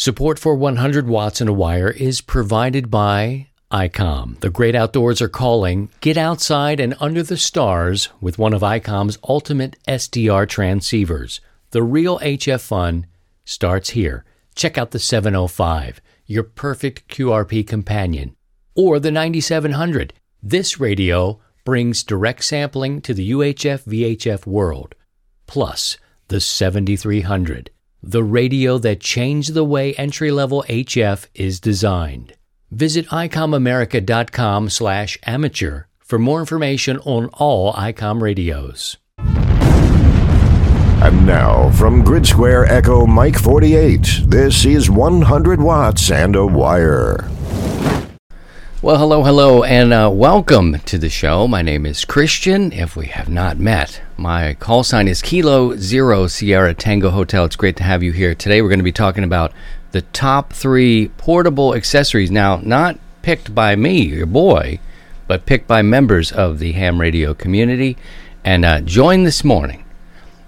Support for 100 watts and a wire is provided by ICOM. The great outdoors are calling. Get outside and under the stars with one of ICOM's ultimate SDR transceivers. The real HF fun starts here. Check out the 705, your perfect QRP companion, or the 9700. This radio brings direct sampling to the UHF VHF world. Plus, the 7300 the radio that changed the way entry-level HF is designed. Visit icomamerica.com slash amateur for more information on all ICOM radios. And now, from Grid Square Echo Mike 48, this is 100 Watts and a Wire. Well, hello, hello, and uh, welcome to the show. My name is Christian. If we have not met, my call sign is Kilo Zero Sierra Tango Hotel. It's great to have you here. Today, we're going to be talking about the top three portable accessories. Now, not picked by me, your boy, but picked by members of the ham radio community. And uh, joined this morning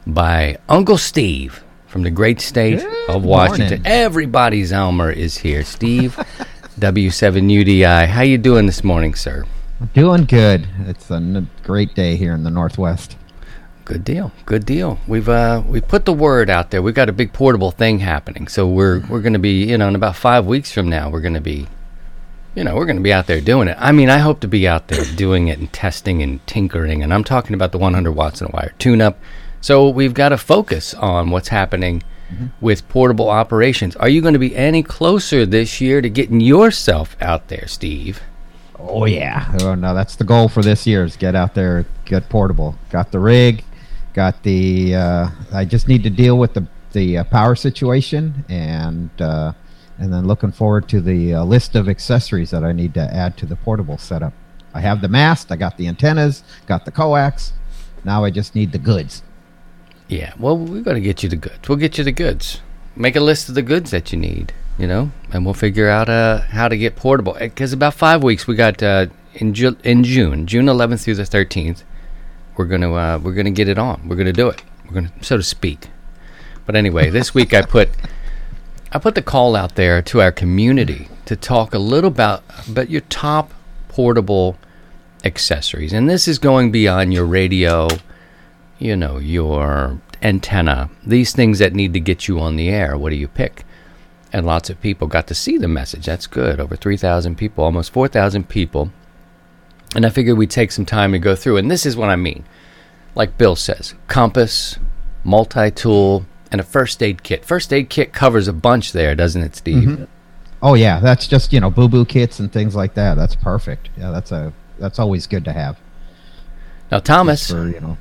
by Uncle Steve from the great state Good of Washington. morning. Everybody's Elmer is here. Steve. W7UDI. How you doing this morning, sir? Doing good. It's a n- great day here in the Northwest. Good deal. Good deal. We've uh we put the word out there. We've got a big portable thing happening. So we're we're going to be, you know, in about 5 weeks from now, we're going to be you know, we're going to be out there doing it. I mean, I hope to be out there doing it and testing and tinkering and I'm talking about the 100 watts in a wire tune up. So we've got to focus on what's happening with portable operations. Are you going to be any closer this year to getting yourself out there, Steve? Oh yeah. Oh no, that's the goal for this year is get out there, get portable. Got the rig, got the. Uh, I just need to deal with the the uh, power situation and uh, and then looking forward to the uh, list of accessories that I need to add to the portable setup. I have the mast, I got the antennas, got the coax. Now I just need the goods. Yeah, well, we're going to get you the goods. We'll get you the goods. Make a list of the goods that you need, you know, and we'll figure out uh, how to get portable. Because about five weeks, we got uh, in Ju- in June, June 11th through the 13th. We're gonna uh, we're gonna get it on. We're gonna do it. We're gonna so to speak. But anyway, this week I put I put the call out there to our community to talk a little about about your top portable accessories, and this is going beyond your radio you know, your antenna, these things that need to get you on the air, what do you pick? And lots of people got to see the message. That's good. Over 3,000 people, almost 4,000 people. And I figured we'd take some time to go through. And this is what I mean. Like Bill says compass, multi tool, and a first aid kit. First aid kit covers a bunch there, doesn't it, Steve? Mm-hmm. Oh yeah, that's just you know boo boo kits and things like that. That's perfect. Yeah, that's a that's always good to have. Now, Thomas. For you know,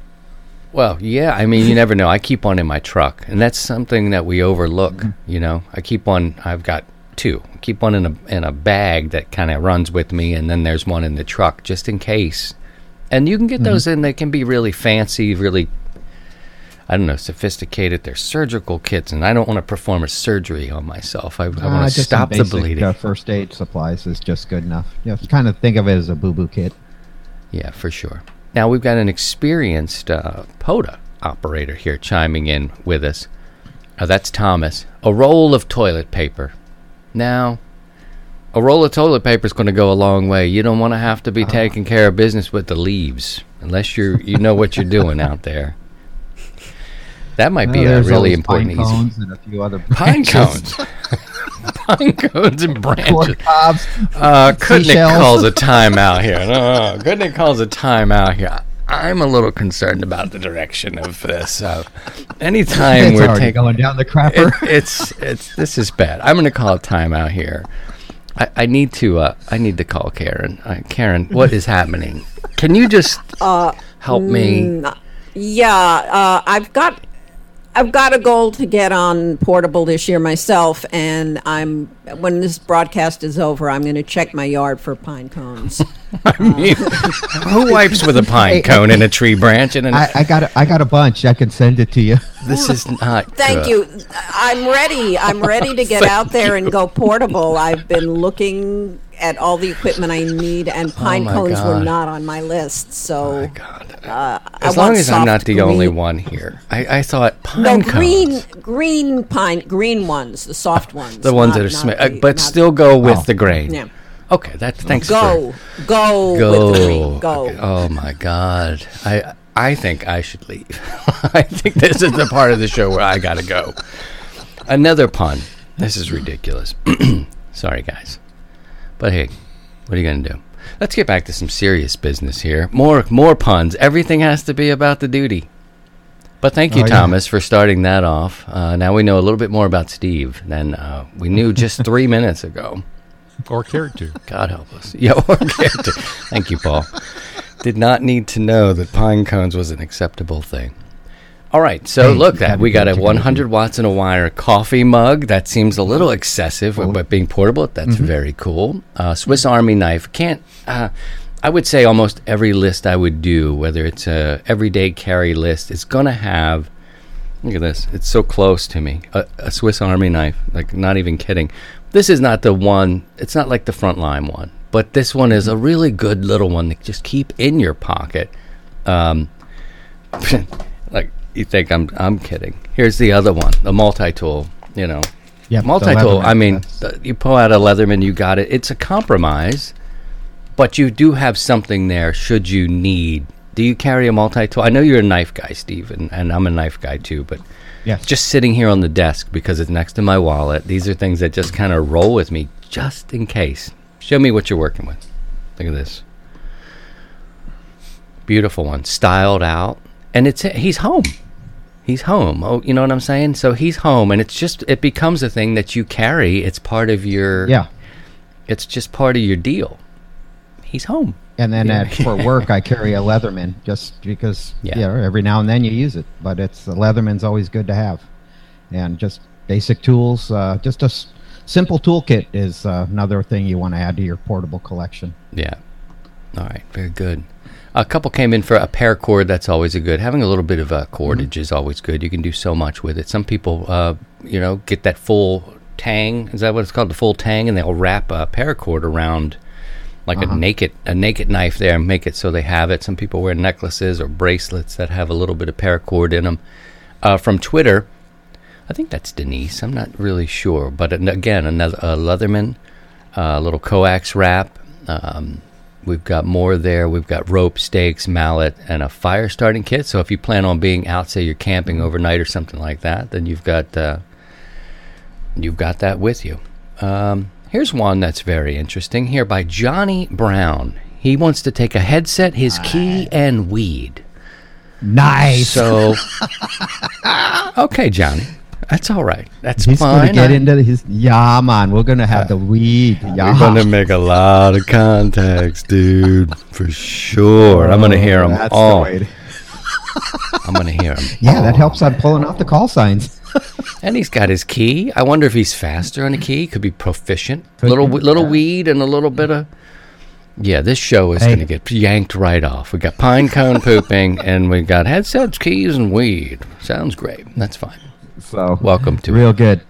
Well, yeah, I mean, you never know. I keep one in my truck, and that's something that we overlook. You know, I keep one. I've got two. I keep one in a in a bag that kind of runs with me, and then there's one in the truck just in case. And you can get those in. They can be really fancy, really. I don't know, sophisticated. They're surgical kits, and I don't want to perform a surgery on myself. I, I Uh, want to stop the bleeding. Uh, first aid supplies is just good enough. You know, kind of think of it as a boo boo kit. Yeah, for sure. Now we've got an experienced uh, POTA operator here chiming in with us. Uh, that's Thomas. A roll of toilet paper. Now, a roll of toilet paper is going to go a long way. You don't want to have to be Uh-huh. taking care of business with the leaves, unless you you know what you're doing out there. That might be Well, a there's really important pine easy. cones and a few other Pine cones. pine cones and branches. Corn cobs. Uh, Kutnick Seashells. calls a timeout here. No, no, Kutnick calls a timeout here. I'm a little concerned about the direction of this. Uh, anytime It's we're already taking, going down the crapper. it, it's it's this is bad. I'm going to call a timeout here. I, I need to uh, I need to call Karen. Uh, Karen, what is happening? Can you just help me? Yeah, uh, I've got I've got a goal to get on portable this year myself, and I'm when this broadcast is over, I'm going to check my yard for pine cones. I mean, who wipes with a pine cone and a tree branch? And an, I, I got a, I got a bunch. I can send it to you. this is not. Thank good. you. I'm ready. I'm ready to get out there and go portable. I've been looking at all the equipment I need, and pine Oh cones God. were not on my list. So My God. Uh, As long as I'm not the only one here. I, I thought pine No, cones. green, green pine, green ones, the soft ones. The ones not- that are sma- uh, the- but still go with Oh. the grain. Yeah. Okay, that thanks Go, go, for with the green. Go. Okay. Oh my god. I I think I should leave. I think this is the part of the show where I got to go. Another pun. This is ridiculous. Sorry guys. But hey, what are you going to do? Let's get back to some serious business here. More more puns. Everything has to be about the duty. But thank you, Oh, yeah. Thomas, for starting that off. Uh, now we know a little bit more about Steve than uh, we knew just three minutes ago. or character. God help us. Yeah, or character. Thank you, Paul. Did not need to know that pine cones was an acceptable thing. All right, so Hey, look that we got a what you gotta 100 watts in a wire coffee mug. That seems a little excessive, but being portable, that's very cool. Uh, Swiss Army knife can't. Uh, I would say almost every list I would do, whether it's a everyday carry list, is going to have. Look at this. It's so close to me. A, a Swiss Army knife. Like, not even kidding. This is not the one, it's not like the frontline one, but this one is a really good little one to just keep in your pocket. Um, you think I'm, I'm kidding. Here's the other one, the multi tool, you know. yeah, multi tool, I mean, the, you pull out a Leatherman, you got it. It's a compromise, but you do have something there should you need. Do you carry a multi tool? I know you're a knife guy, Steve, and, and I'm a knife guy too, but Yes. just sitting here on the desk because it's next to my wallet. These are things that just kind of roll with me just in case. Show me what you're working with. Look at this. Beautiful one, styled out, and it's he's home. He's home. Oh, you know what I'm saying? So he's home, and it's just it becomes a thing that you carry. It's part of your. yeah. It's just part of your deal. He's home. And then Yeah. at, for work, I carry a Leatherman just because, Yeah. every now and then you use it. But it's the Leatherman's always good to have. And just basic tools, uh, just a s- simple toolkit is uh, another thing you want to add to your portable collection. Yeah. All right. Very good. A couple came in for a paracord. That's always a good. Having a little bit of uh, cordage is always good. You can do so much with it. Some people, uh, you know, get that full tang. Is that what it's called? The full tang, and they'll wrap a paracord around like a naked a naked knife there and make it so they have it. Some people wear necklaces or bracelets that have a little bit of paracord in them. Uh, from Twitter, I think that's Denise. I'm not really sure, but again, another uh, Leatherman, a little coax wrap. Um, we've got more there. We've got rope, stakes, mallet, and a fire starting kit. So if you plan on being out, say you're camping overnight or something like that, then you've got uh, you've got that with you. Um, here's one that's very interesting here by Johnny Brown. He wants to take a headset, his key, and weed. Nice. So, okay, Johnny, that's all right. That's He's fine. going to get into his. Yeah, man. We're going to have the uh, weed. Yeah. We're gonna make a lot of contacts, dude, for sure. I'm gonna hear them Oh, That's the all. way I'm gonna hear them. Yeah, that helps on pulling off the call signs. And he's got his key. I wonder if he's faster on the key. Could be proficient. Could little be, little weed and a little bit of. Yeah, this show is Hey. gonna get yanked right off. We got pine cone pooping, and we got headsets, keys, and weed. Sounds great. That's fine. So Welcome to real good.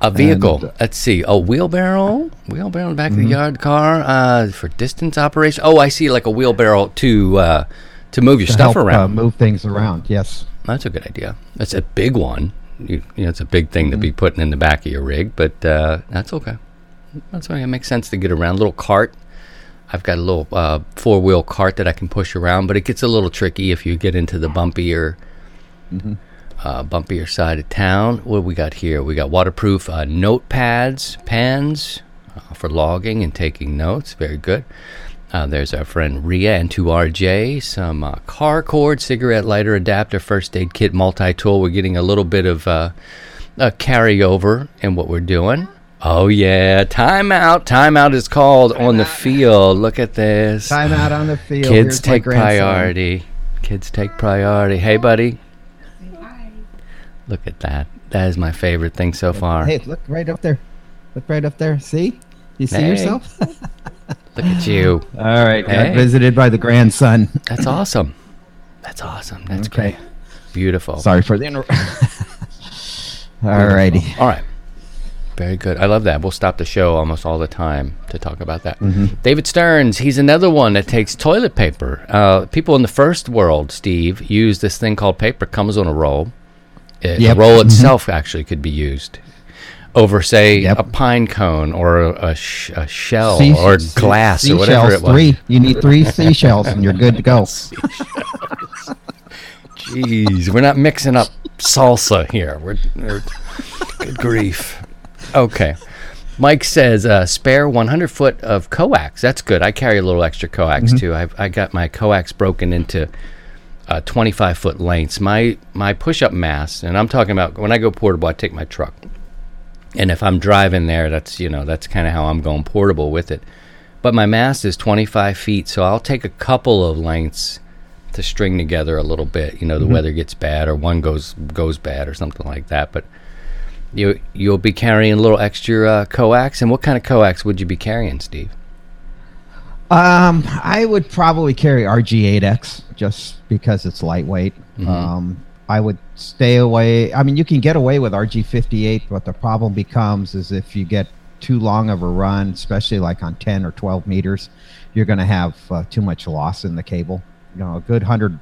A vehicle. And, uh, Let's see. A wheelbarrow. Wheelbarrow in the back of the Mm-hmm. yard car uh, for distance operation. Oh, I see. Like a wheelbarrow to uh, to move your To stuff help, around. Uh, move things around. Yes. That's a good idea. That's a big one. You, you know, it's a big thing to Mm-hmm. be putting in the back of your rig, but uh, that's okay. That's okay. It makes sense to get around. Little cart. I've got a little uh, four wheel cart that I can push around, but it gets a little tricky if you get into the bumpier, Mm-hmm. Uh, bumpier side of town. What do we got here? We got waterproof uh, notepads, pens uh, for logging and taking notes. Very good. Uh, there's our friend Ria and 2RJ, some uh, car cord, cigarette lighter adapter, first aid kit, multi tool. We're getting a little bit of uh, a carryover in what we're doing. Oh, yeah. Timeout. Timeout is called on the field. Look at this. Timeout on the field. Kids Here's take priority. Kids take priority. Hey, buddy. Look at that. That is my favorite thing so far. Hey, look right up there. Look right up there. See? You see Hey. yourself? Look at you. All right. got Hey. visited by the grandson. That's awesome. That's awesome. That's Okay. great. Beautiful. Sorry for the interruption. All righty. All right. Very good. I love that. We'll stop the show almost all the time to talk about that. Mm-hmm. David Stearns, he's another one that takes toilet paper. Uh, people in the first world, Steve, use this thing called paper. Comes on a roll. Uh, Yep. The roll Mhm. itself actually could be used over, say, Yep. a pine cone or a, sh- a shell Sea- or sea- glass or whatever it was. Three. You need three seashells, and you're good to go. Jeez, we're not mixing up salsa here. We're, we're good grief. Okay. Mike says uh, spare 100 foot of coax. That's good. I carry a little extra coax too. I've, I got my coax broken into uh, 25 foot lengths. My my push up mast, and I'm talking about when I go portable, I take my truck, and if I'm driving there, that's you know that's kind of how I'm going portable with it. But my mast is 25 feet, so I'll take a couple of lengths to string together a little bit. You know, the weather gets bad or one goes goes bad or something like that. But you you'll be carrying a little extra uh, coax. And what kind of coax would you be carrying, Steve? Um, I would probably carry RG8X just because it's lightweight. Um, I would stay away. I mean, you can get away with RG58, but the problem becomes is if you get too long of a run, especially like on 10 or 12 meters, you're going to have uh, too much loss in the cable. You know, a good 100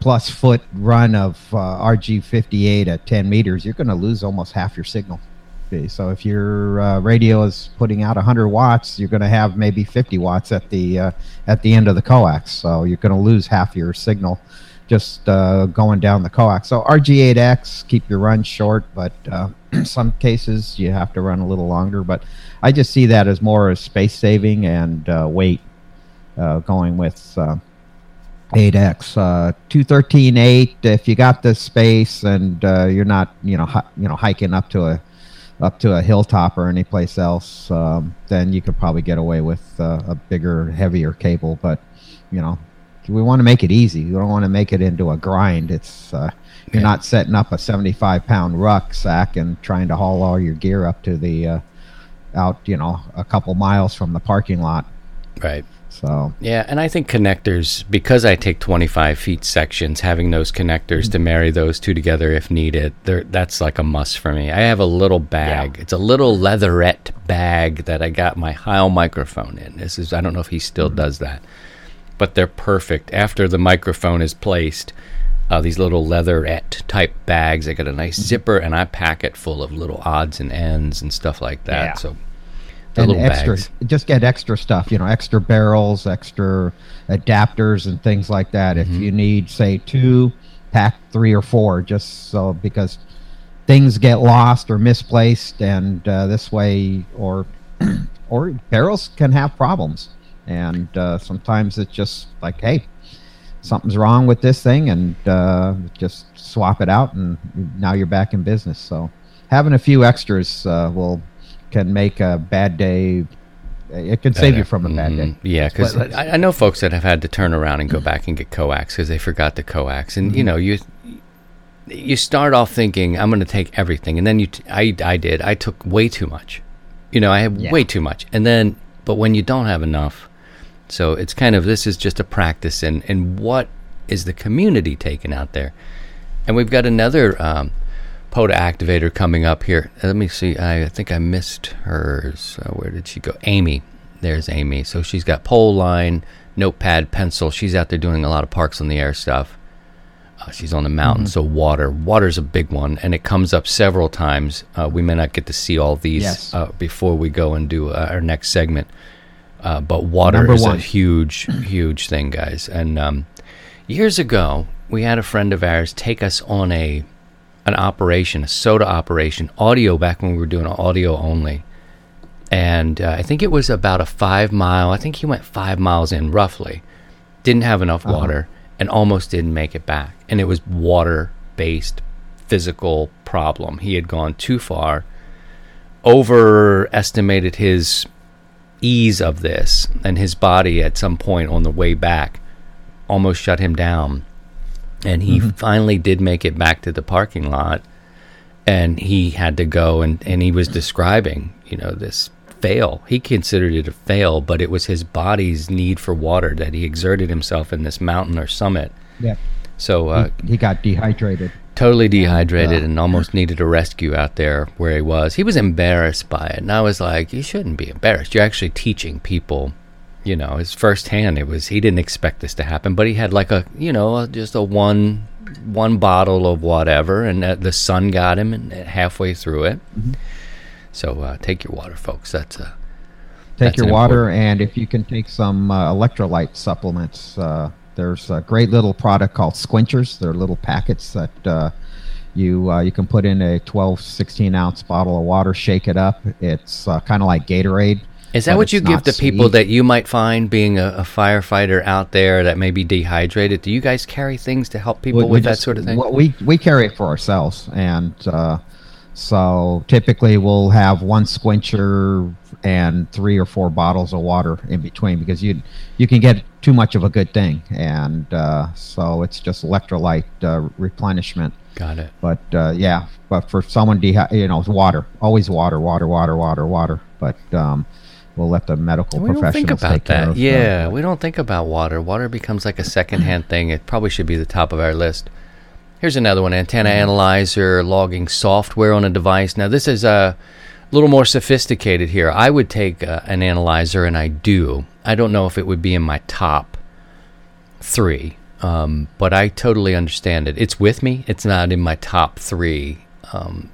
plus foot run of uh, RG58 at 10 meters, you're going to lose almost half your signal. Okay, so if your uh, radio is putting out 100 watts, you're going to have maybe 50 watts at the uh, at the end of the coax. So you're going to lose half your signal just uh, going down the coax. So RG8X keep your run short, but uh, some cases you have to run a little longer. But I just see that as more as space saving and uh, weight uh, going with. Uh, 8x uh 213.8 if you got the space and uh, you're not you know hi- you know hiking up to a up to a hilltop or any place else um, then you could probably get away with uh, a bigger heavier cable but you know we want to make it easy we don't want to make it into a grind it's uh, you're Yeah. not setting up a 75 pound rucksack and trying to haul all your gear up to the uh, out you know a couple miles from the parking lot Right. So Yeah, and I think connectors, because I take 25 feet sections, having those connectors to marry those two together if needed, that's like a must for me. I have a little bag. It's a little leatherette bag that I got my Heil microphone in. This is, I don't know if he still does that, but they're perfect. After the microphone is placed, uh, these little leatherette type bags, I got a nice zipper, and I pack it full of little odds and ends and stuff like that. Yeah. So, and extra bags. just get extra stuff you know extra barrels extra adapters and things like that Mm-hmm. if you need say two pack three or four just so because things get lost or misplaced and uh, this way or or barrels can have problems and uh, sometimes it's just like hey something's wrong with this thing and uh, just swap it out and now you're back in business so having a few extras uh, will can make a bad day. It can save you from a bad day. Mhm. Yeah, because I, I know folks that have had to turn around and go back and get coax because they forgot the coax, and you Mm-hmm. know you you start off thinking I'm going to take everything, and then you t- I I did. I took way too much, you know I had Yeah. way too much, and then but when you don't have enough, so it's kind of this is just a practice. And in what is the community taking out there, and we've got another. Um, POTA activator coming up here. Uh, Let me see. I, think I missed hers. Uh, where did she go? Amy. There's Amy. So she's got pole line, notepad, pencil. She's out there doing a lot of parks on the air stuff. Uh, she's on the mountain, so water. Water's a big one, and it comes up several times. Uh, we may not get to see all these Yes. uh, before we go and do uh, our next segment. Uh, but water Number is a huge, huge thing, guys. And um, years ago, we had a friend of ours take us on a an operation, a SOTA operation, audio back when we were doing audio only. And uh, I think it was about a five mile, I think he went five miles in roughly. Didn't have enough water and almost didn't make it back. And it was water based physical problem. He had gone too far, overestimated his ease of this, and his body at some point on the way back almost shut him down and he finally did make it back to the parking lot and he had to go and, and he was describing you know this fail he considered it a fail but it was his body's need for water that he exerted himself in this mountain or summit yeah so uh, he, he got dehydrated totally dehydrated and almost needed a rescue out there where he was. He was embarrassed by it, and I was like, "You shouldn't be embarrassed. You're actually teaching people." You know, his firsthand. It was he didn't expect this to happen, but he had like a you know just a one one bottle of whatever, and uh, the sun got him and halfway through it. So uh, take your water, folks. That's a Take That's your an water, and if you can take some uh, electrolyte supplements, uh, there's a great little product called Sqwinchers. They're little packets that uh, you uh, you can put in a 12, 16 ounce bottle of water, shake it up. It's uh, kind of like Gatorade. Is that what you give to people sweet. that you might find being a, a firefighter out there that may be dehydrated? Do you guys carry things to help people We- we with that just- sort of thing? well, We we carry it for ourselves, and uh, so typically we'll have one Sqwincher and three or four bottles of water in between because you you can get too much of a good thing, and uh, so it's just electrolyte uh, replenishment. Got it. But uh, yeah, but for someone dehy- you know, it's water, always water, water, water, water, water. But um, we'll let the medical We don't think about take care that. of Yeah, we don't think about water. Water becomes like a secondhand thing. It probably should be the top of our list. Here's another one: antenna Mm-hmm. analyzer logging software on a device. Now this is a little more sophisticated here. I would take uh, an analyzer, and I do. I don't know if it would be in my top three, um, but I totally understand it. It's with me. It's not in my top three. Um,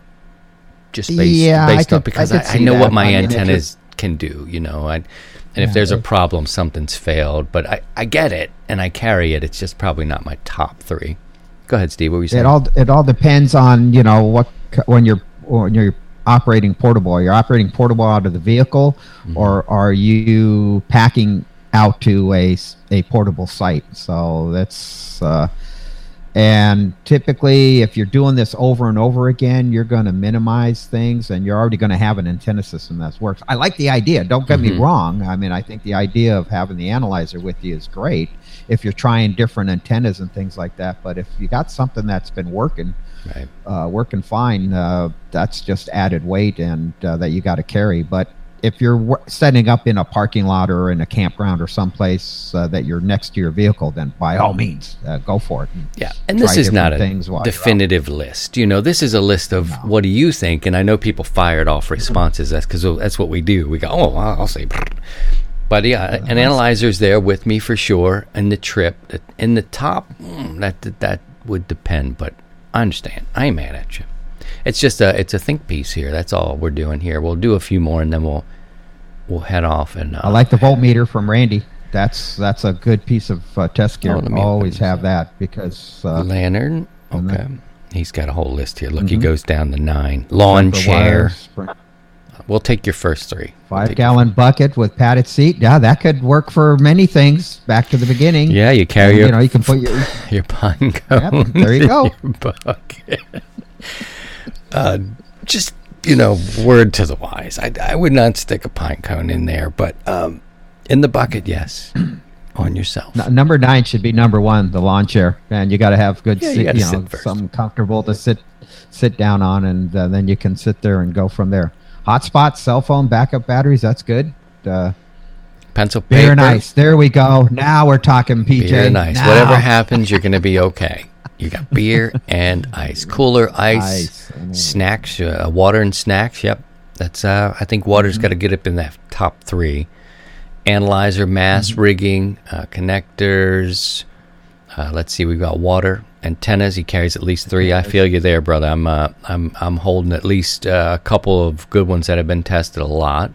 just based, Yeah, I based on could- I because I, I, see know what my I mean, you're- antennas can do. You know, I, and if Yeah, there's a problem, something's failed. But I, I get it, and I carry it. It's just probably not my top three. Go ahead, Steve. What were you saying? It all it all depends on you know what when you're when you're operating portable. You're you operating portable out of the vehicle, Mm-hmm. or are you packing out to a a portable site? So that's uh, and typically if you're doing this over and over again, you're going to minimize things, and you're already going to have an antenna system that works. I like the idea. Don't get Mhm. me wrong. I mean, I think the idea of having the analyzer with you is great if you're trying different antennas and things like that. But if you got something that's been working, right. uh, working fine, uh, that's just added weight and uh, that you got to carry. But if you're setting up in a parking lot or in a campground or someplace uh, that you're next to your vehicle, then by all means, uh, go for it. and Yeah, and this is not a different things while you're out. definitive list. You know, this is a list of what do you think? And I know people fired off responses. That's because that's what we do. We go, oh, well, I'll say. But yeah, an analyzer's there with me for sure. And the trip in the top, mm, that that, that would depend. But I understand. I ain't mad at you. It's just a it's a think piece here. That's all we're doing here. We'll do a few more and then we'll we'll head off. And uh, I like the voltmeter from Randy. That's that's a good piece of uh, test gear. Oh, let me open Always this have that because uh, lantern. Okay. then- He's got a whole list here. Look, he goes down to nine. Lawn the chair. wires We'll take your first three. We'll Five take- gallon bucket with padded seat. Yeah, that could work for many things. Back to the beginning. Yeah, you carry your you know, you can put your your pine cone. there you go. Your bucket. uh, just you know, word to the wise. I, I would not stick a pine cone in there, but um, in the bucket, yes, on yourself. N- number nine should be number one, the lawn chair. And you got to have good, Yeah, you sit, you, know, something comfortable to sit sit down on, and uh, then you can sit there and go from there. Hotspot, cell phone, backup batteries. That's good. Uh, Pencil beer paper. and ice. There we go. Now we're talking, PJ. Beer and ice. Now. Whatever happens, you're going to be okay. You got beer and ice, cooler ice, Ice, snacks, uh, water and snacks. Yep, that's. Uh, I think water's Mm-hmm. got to get up in that top three. Analyzer, mast Mm-hmm. rigging, uh, connectors. Uh, let's see, we've got water antennas. He carries at least three. I feel you there, brother. I'm uh, I'm I'm holding at least uh, a couple of good ones that have been tested a lot.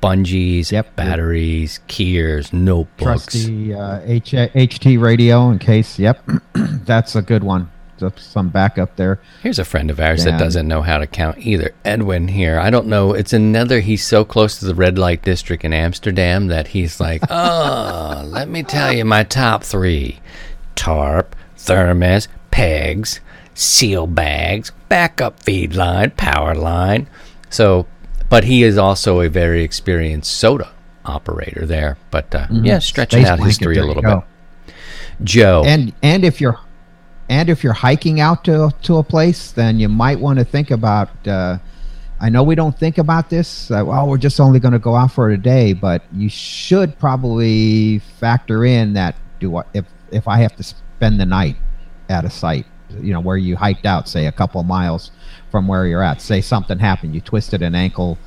Bungees, Yep. batteries, keys, notebooks. Trusty uh, H- HT radio in case. Yep, that's a good one. Just some backup there. Here's a friend of ours that doesn't know how to count either. Edwin here. I don't know. It's another. He's so close to the red light district in Amsterdam that he's like, oh, let me tell you my top three tarp, thermos, pegs, seal bags, backup feed line, power line. So, but he is also a very experienced SOTA operator there. But uh, yeah, stretching Space out history a little bit. Joe. and and if you're and if you're hiking out to to a place then you might want to think about uh, i know we don't think about this uh, well we're just only going to go out for a day but you should probably factor in that do I, if if i have to spend the night at a site you know, where you hiked out, say a couple miles from where you're at. Say something happened, you twisted an ankle,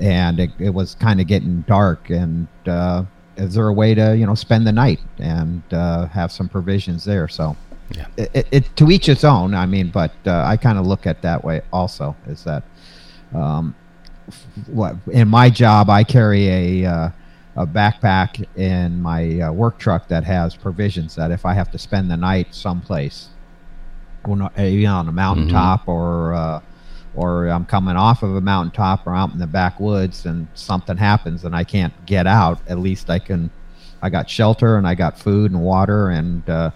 and it, it was kind of getting dark. And uh, is there a way to you know spend the night and uh, have some provisions there? So. Yeah. It, it, to each its own. I mean, but uh, I kind of look at that way also. Is that um, what in my job I carry a uh, a backpack in my uh, work truck that has provisions that if I have to spend the night someplace, well, you know, on a mountaintop mm-hmm. or uh, or I'm coming off of a mountaintop or out in the backwoods and something happens and I can't get out, at least I can. I got shelter and I got food and water and uh,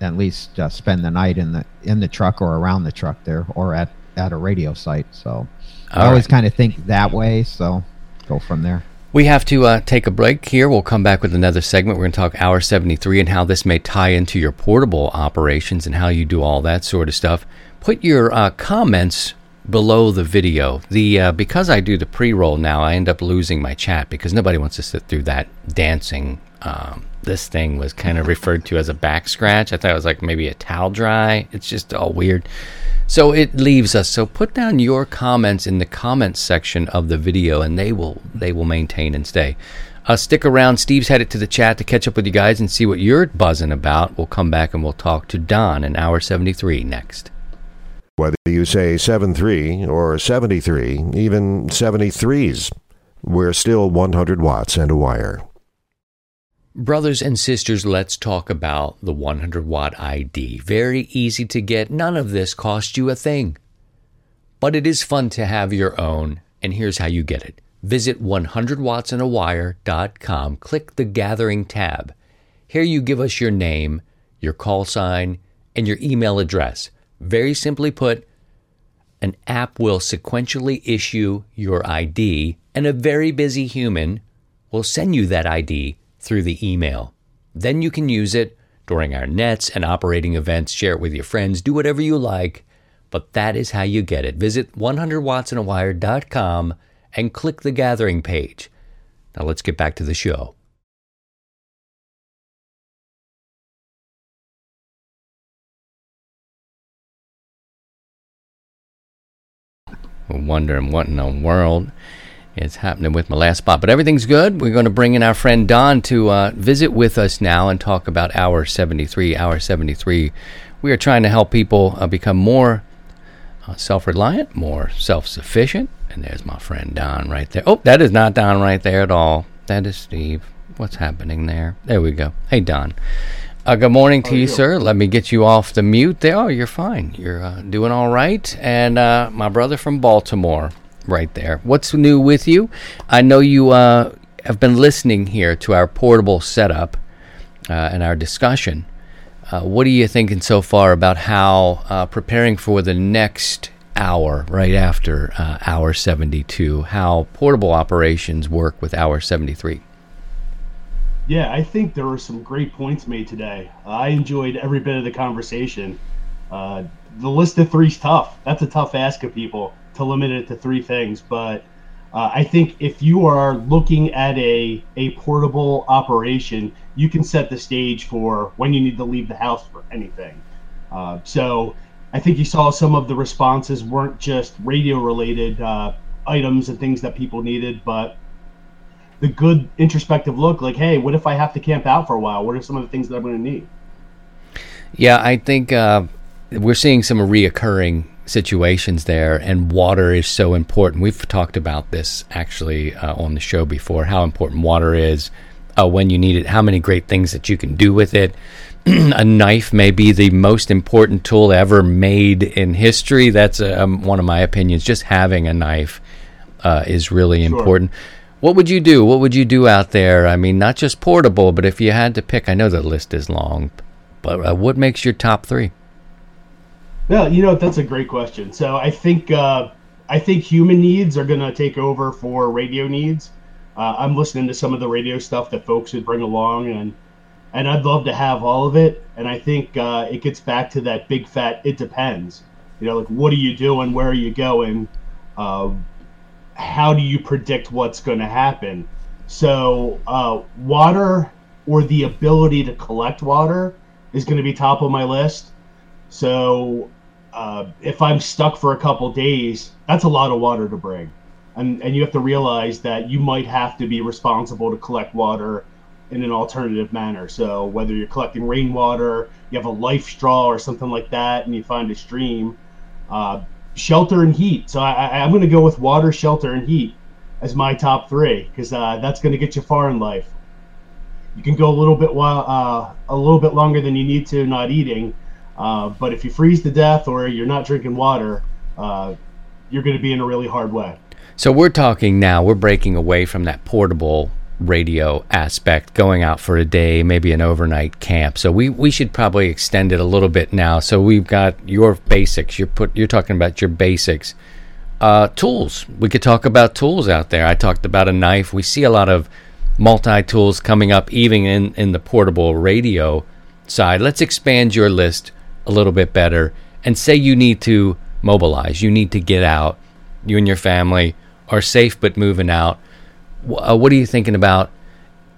at least uh, spend the night in the in the truck or around the truck there or at at a radio site. So All I always right. kind of think that way. So go from there. We have to uh, take a break here. We'll come back with another segment. We're going to talk hour 73 and how this may tie into your portable operations and how you do all that sort of stuff. Put your uh, comments below the video. The uh, because I do the pre-roll now, I end up losing my chat because nobody wants to sit through that dancing um, this thing was kind of referred to as a back scratch. I thought it was like maybe a towel dry. It's just all weird. So it leaves us. So put down your comments in the comments section of the video, and they will they will maintain and stay. Uh, stick around. Steve's headed to the chat to catch up with you guys and see what you're buzzing about. We'll come back and we'll talk to Don in hour 73 next. Whether you say 73 or 73, even 73s, we're still 100 watts and a wire. Brothers and sisters, let's talk about the 100 watt ID. Very easy to get. None of this costs you a thing. But it is fun to have your own, and here's how you get it. Visit 100wattsandawire.com, click the Gathering tab. Here you give us your name, your call sign, and your email address. Very simply put, an app will sequentially issue your ID, and a very busy human will send you that ID through the email. Then you can use it during our nets and operating events, share it with your friends, do whatever you like, but that is how you get it. Visit 100wattsandawire.com and click the gathering page. Now let's get back to the show. Wondering what in the world is happening with my last spot. But everything's good. We're going to bring in our friend Don to uh, visit with us now and talk about Hour 73. Hour 73. We are trying to help people uh, become more uh, self reliant, more self sufficient. And there's my friend Don right there. Oh, that is not Don right there at all. That is Steve. What's happening there? There we go. Hey, Don. Uh, good morning to you, you, sir. Let me get you off the mute there. Oh, you're fine. You're uh, doing all right. And uh, my brother from Baltimore, right there. What's new with you? I know you uh, have been listening here to our portable setup uh, and our discussion. Uh, what are you thinking so far about how uh, preparing for the next hour right after uh, hour 72, how portable operations work with hour 73? Yeah, I think there were some great points made today. I enjoyed every bit of the conversation. Uh, the list of three's tough. That's a tough ask of people to limit it to three things, but uh, I think if you are looking at a a portable operation, you can set the stage for when you need to leave the house for anything. Uh, so I think you saw some of the responses weren't just radio related uh, items and things that people needed, but the good introspective look like, hey, what if I have to camp out for a while? What are some of the things that I'm going to need? Yeah, I think uh, we're seeing some reoccurring situations there, and water is so important. We've talked about this actually uh, on the show before how important water is uh, when you need it, how many great things that you can do with it. a knife may be the most important tool ever made in history. That's um, one of my opinions. Just having a knife uh, is really sure. important. What would you do? What would you do out there? I mean, not just portable, but if you had to pick, I know the list is long, but uh, what makes your top three? Yeah, you know that's a great question. So I think uh, I think human needs are going to take over for radio needs. Uh, I'm listening to some of the radio stuff that folks would bring along, and and I'd love to have all of it. And I think uh, it gets back to that big fat. It depends. You know, like what are you doing? Where are you going? Uh, how do you predict what's going to happen? So uh, water or the ability to collect water is going to be top of my list So uh, if I'm stuck for a couple days, that's a lot of water to bring. And, and you have to realize that you might have to be responsible to collect water in an alternative manner. So whether you're collecting rainwater, you have a LifeStraw or something like that, and you find a stream, uh, shelter and heat. So I, am going to go with water, shelter, and heat as my top three because uh, that's going to get you far in life. You can go a little bit while uh, a little bit longer than you need to not eating, uh, but if you freeze to death or you're not drinking water, uh, you're going to be in a really hard way. So we're talking now. We're breaking away from that portable radio aspect, going out for a day, maybe an overnight camp. So we, we should probably extend it a little bit now. So we've got your basics. You're put you're talking about your basics. Uh, tools. We could talk about tools out there. I talked about a knife. We see a lot of multi tools coming up, even in, in the portable radio side. Let's expand your list a little bit better and say you need to mobilize, you need to get out, you and your family are safe but moving out uh, what are you thinking about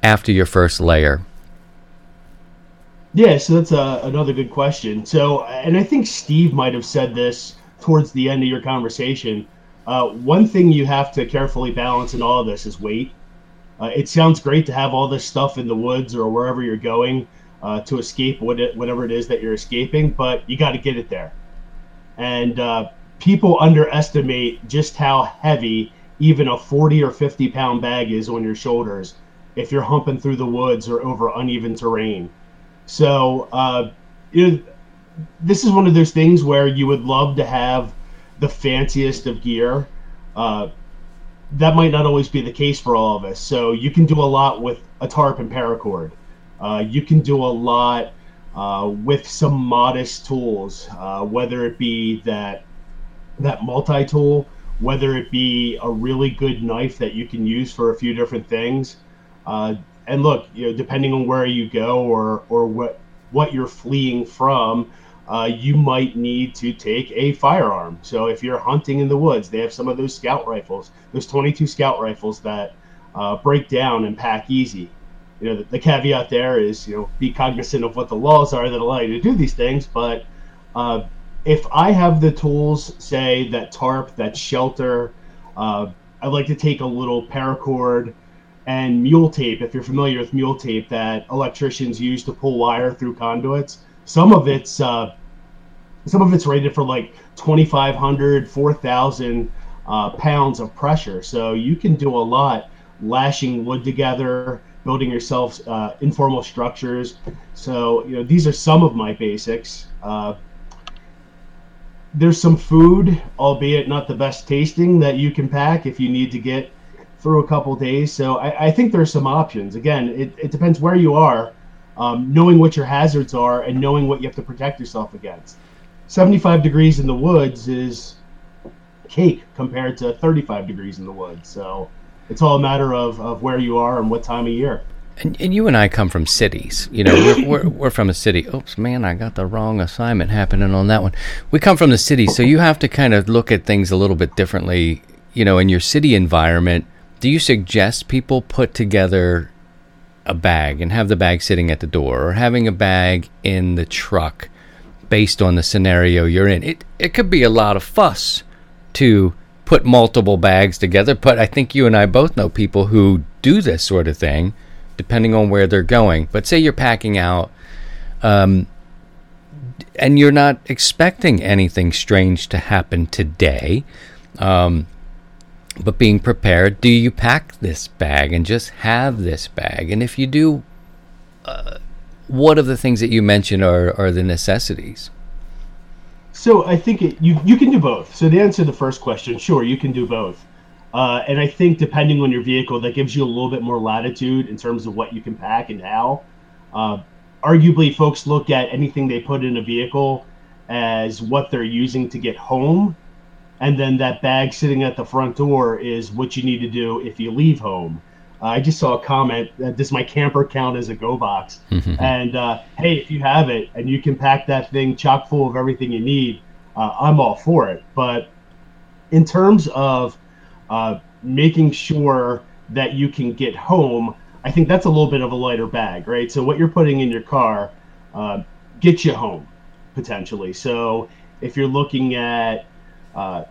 after your first layer? Yeah, so that's uh, another good question. So, and I think Steve might have said this towards the end of your conversation. Uh, one thing you have to carefully balance in all of this is weight. Uh, it sounds great to have all this stuff in the woods or wherever you're going uh, to escape what it, whatever it is that you're escaping, but you got to get it there. And uh, people underestimate just how heavy even a 40 or 50 pound bag is on your shoulders if you're humping through the woods or over uneven terrain. So, uh, you know, this is one of those things where you would love to have the fanciest of gear. Uh, that might not always be the case for all of us. So you can do a lot with a tarp and paracord. Uh, you can do a lot uh, with some modest tools, uh, whether it be that that multi tool whether it be a really good knife that you can use for a few different things. Uh, and look, you know, depending on where you go or or what what you're fleeing from, uh, you might need to take a firearm. So if you're hunting in the woods, they have some of those scout rifles, those 22 scout rifles that break down and pack easy. You know, the, the, caveat there is, you know, be cognizant of what the laws are that allow you to do these things, but uh, if I have the tools, say that tarp, that shelter, uh, I'd like to take a little paracord and mule tape. If you're familiar with mule tape, that electricians use to pull wire through conduits. Some of it's uh, some of it's rated for like 2,500, 4,000 uh, pounds of pressure. So you can do a lot lashing wood together, building yourself uh, informal structures. So you know these are some of my basics. Uh, there's some food, albeit not the best tasting, that you can pack if you need to get through a couple days. So I, I, think there's some options. Again, it, it depends where you are, um, knowing what your hazards are and knowing what you have to protect yourself against. 75 degrees in the woods is cake compared to 35 degrees in the woods. So it's all a matter of, of where you are and what time of year. And, and you and I come from cities. You know, we're, we're, we're, from a city. Oops, man, I got the wrong assignment happening on that one. We come from the city, so you have to kind of look at things a little bit differently. You know, in your city environment, do you suggest people put together a bag and have the bag sitting at the door or having a bag in the truck based on the scenario you're in? It, it could be a lot of fuss to put multiple bags together, but I think you and I both know people who do this sort of thing depending on where they're going. But say you're packing out, um, and you're not expecting anything strange to happen today, um, but being prepared. Do you pack this bag and just have this bag? And if you do, uh, what of the things that you mentioned are, are the necessities? So I think it, you you can do both. So to answer the first question, sure, you can do both. Uh, and I think depending on your vehicle, that gives you a little bit more latitude in terms of what you can pack and how. Uh, arguably, folks look at anything they put in a vehicle as what they're using to get home. And then that bag sitting at the front door is what you need to do if you leave home. I just saw a comment that does my camper count as a go box? Mm-hmm. And uh, hey, if you have it and you can pack that thing chock full of everything you need, uh, I'm all for it. But in terms of uh, making sure that you can get home, I think that's a little bit of a lighter bag, right? So what you're putting in your car uh, gets you home potentially. So if you're looking at, uh,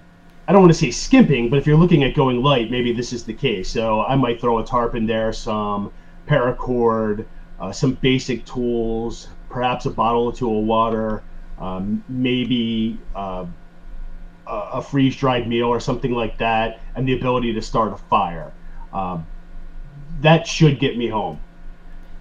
I don't want to say skimping, but if you're looking at going light, maybe this is the case. So I might throw a tarp in there, some paracord, uh, some basic tools, perhaps a bottle or two of water, um, maybe uh, a freeze dried meal or something like that, and the ability to start a fire. Um, that should get me home.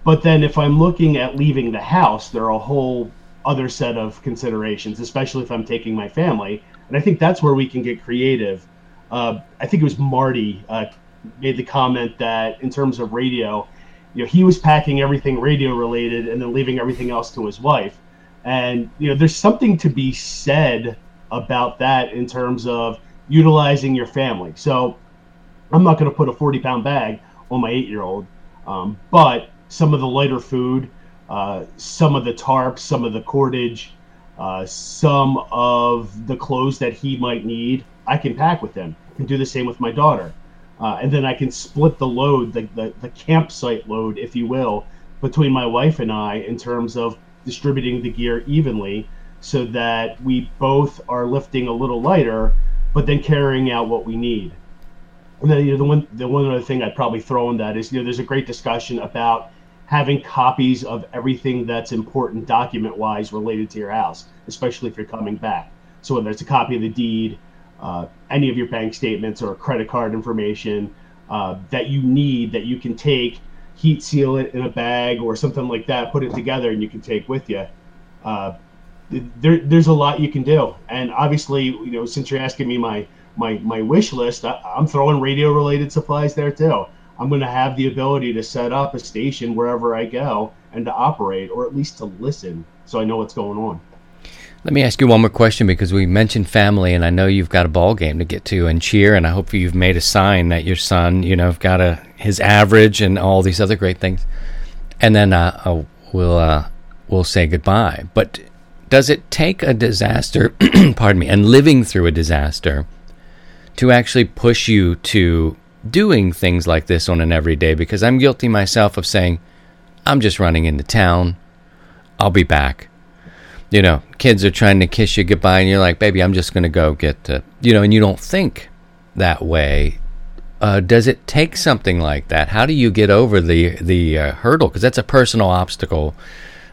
But then if I'm looking at leaving the house, there are a whole other set of considerations, especially if I'm taking my family. And I think that's where we can get creative. Uh, I think it was Marty uh, made the comment that in terms of radio, you know, he was packing everything radio related and then leaving everything else to his wife. And you know, there's something to be said about that in terms of utilizing your family. So I'm not going to put a 40 pound bag on my eight year old, um, but some of the lighter food, uh, some of the tarps, some of the cordage, uh, some of the clothes that he might need, I can pack with him. I can do the same with my daughter. Uh, and then I can split the load, the, the, the campsite load, if you will, between my wife and I in terms of distributing the gear evenly so that we both are lifting a little lighter, but then carrying out what we need. And then you know the one the one other thing I'd probably throw in that is you know there's a great discussion about having copies of everything that's important document wise related to your house, especially if you're coming back. So whether it's a copy of the deed, uh, any of your bank statements or credit card information uh, that you need that you can take, heat seal it in a bag or something like that, put it together and you can take with you. Uh, there, there's a lot you can do, and obviously, you know, since you're asking me my my my wish list, I, I'm throwing radio related supplies there too. I'm going to have the ability to set up a station wherever I go and to operate, or at least to listen, so I know what's going on. Let me ask you one more question because we mentioned family, and I know you've got a ball game to get to and cheer, and I hope you've made a sign that your son, you know, got a his average and all these other great things, and then uh, uh, we'll uh, we'll say goodbye. But does it take a disaster, pardon me, and living through a disaster to actually push you to doing things like this on an everyday? Because I'm guilty myself of saying, I'm just running into town. I'll be back. You know, kids are trying to kiss you goodbye, and you're like, baby, I'm just going to go get, to, you know, and you don't think that way. Uh, does it take something like that? How do you get over the the uh, hurdle? Because that's a personal obstacle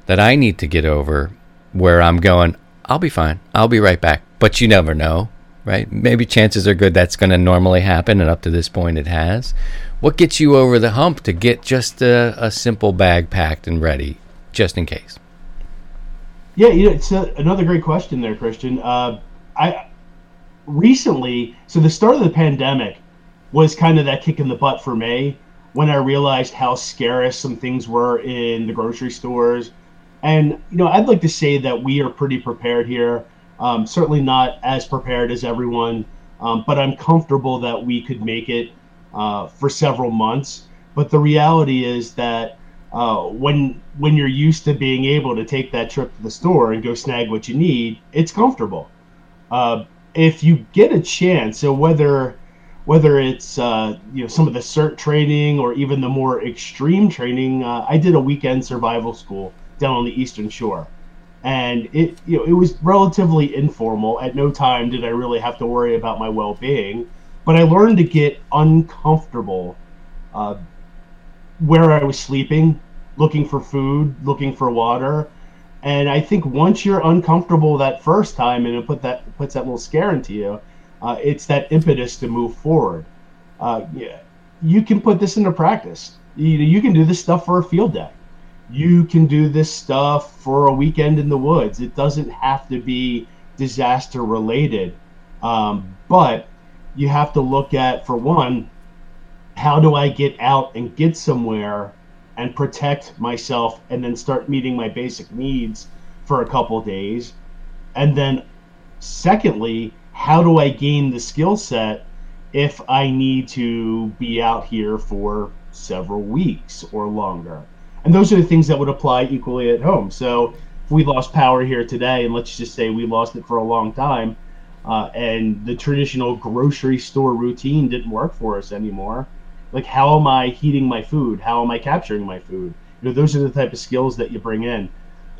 that I need to get over where I'm going, I'll be fine. I'll be right back. But you never know, right? Maybe chances are good that's going to normally happen, and up to this point it has. What gets you over the hump to get just a, a simple bag packed and ready, just in case? Yeah, you know, it's a, another great question there, Christian. Uh, I recently, so the start of the pandemic was kind of that kick in the butt for me when I realized how scarce some things were in the grocery stores and you know, I'd like to say that we are pretty prepared here. Um, certainly not as prepared as everyone, um, but I'm comfortable that we could make it uh, for several months. But the reality is that uh, when when you're used to being able to take that trip to the store and go snag what you need, it's comfortable. Uh, if you get a chance, so whether whether it's uh, you know some of the CERT training or even the more extreme training, uh, I did a weekend survival school down on the Eastern Shore, and it you know it was relatively informal. At no time did I really have to worry about my well-being, but I learned to get uncomfortable uh, where I was sleeping, looking for food, looking for water. And I think once you're uncomfortable that first time, and it put that puts that little scare into you, uh, it's that impetus to move forward. Uh, yeah, you can put this into practice. You, you can do this stuff for a field day you can do this stuff for a weekend in the woods. It doesn't have to be disaster related. Um, but you have to look at, for one, how do I get out and get somewhere and protect myself and then start meeting my basic needs for a couple days? And then, secondly, how do I gain the skill set if I need to be out here for several weeks or longer? And those are the things that would apply equally at home. So if we lost power here today, and let's just say we lost it for a long time, uh, and the traditional grocery store routine didn't work for us anymore, like how am I heating my food? How am I capturing my food? You know, those are the type of skills that you bring in.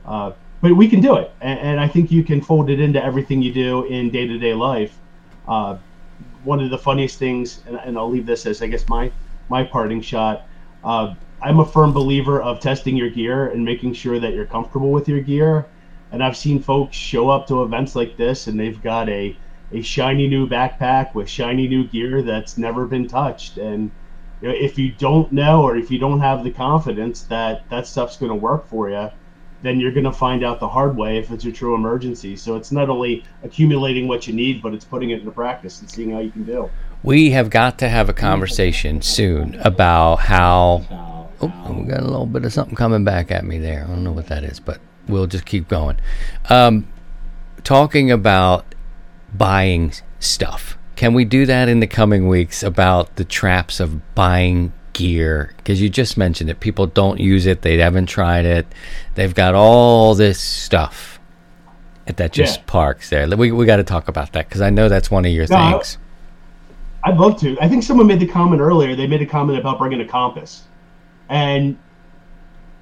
Uh, but we can do it, and, and, I think you can fold it into everything you do in day to day life. Uh, one of the funniest things, and, and, I'll leave this as I guess my my parting shot. Uh, I'm a firm believer of testing your gear and making sure that you're comfortable with your gear. And I've seen folks show up to events like this, and they've got a a shiny new backpack with shiny new gear that's never been touched. And you know, if you don't know or if you don't have the confidence that that stuff's going to work for you, then you're going to find out the hard way if it's a true emergency. So it's not only accumulating what you need, but it's putting it into practice and seeing how you can do. We have got to have a conversation soon about how. Oh, we got a little bit of something coming back at me there. I don't know what that is, but we'll just keep going. Um, talking about buying stuff. Can we do that in the coming weeks about the traps of buying gear? Because you just mentioned it. People don't use it, they haven't tried it. They've got all this stuff that just yeah. parks there. We, we got to talk about that because I know that's one of your no, things. I, I'd love to. I think someone made the comment earlier. They made a comment about bringing a compass. And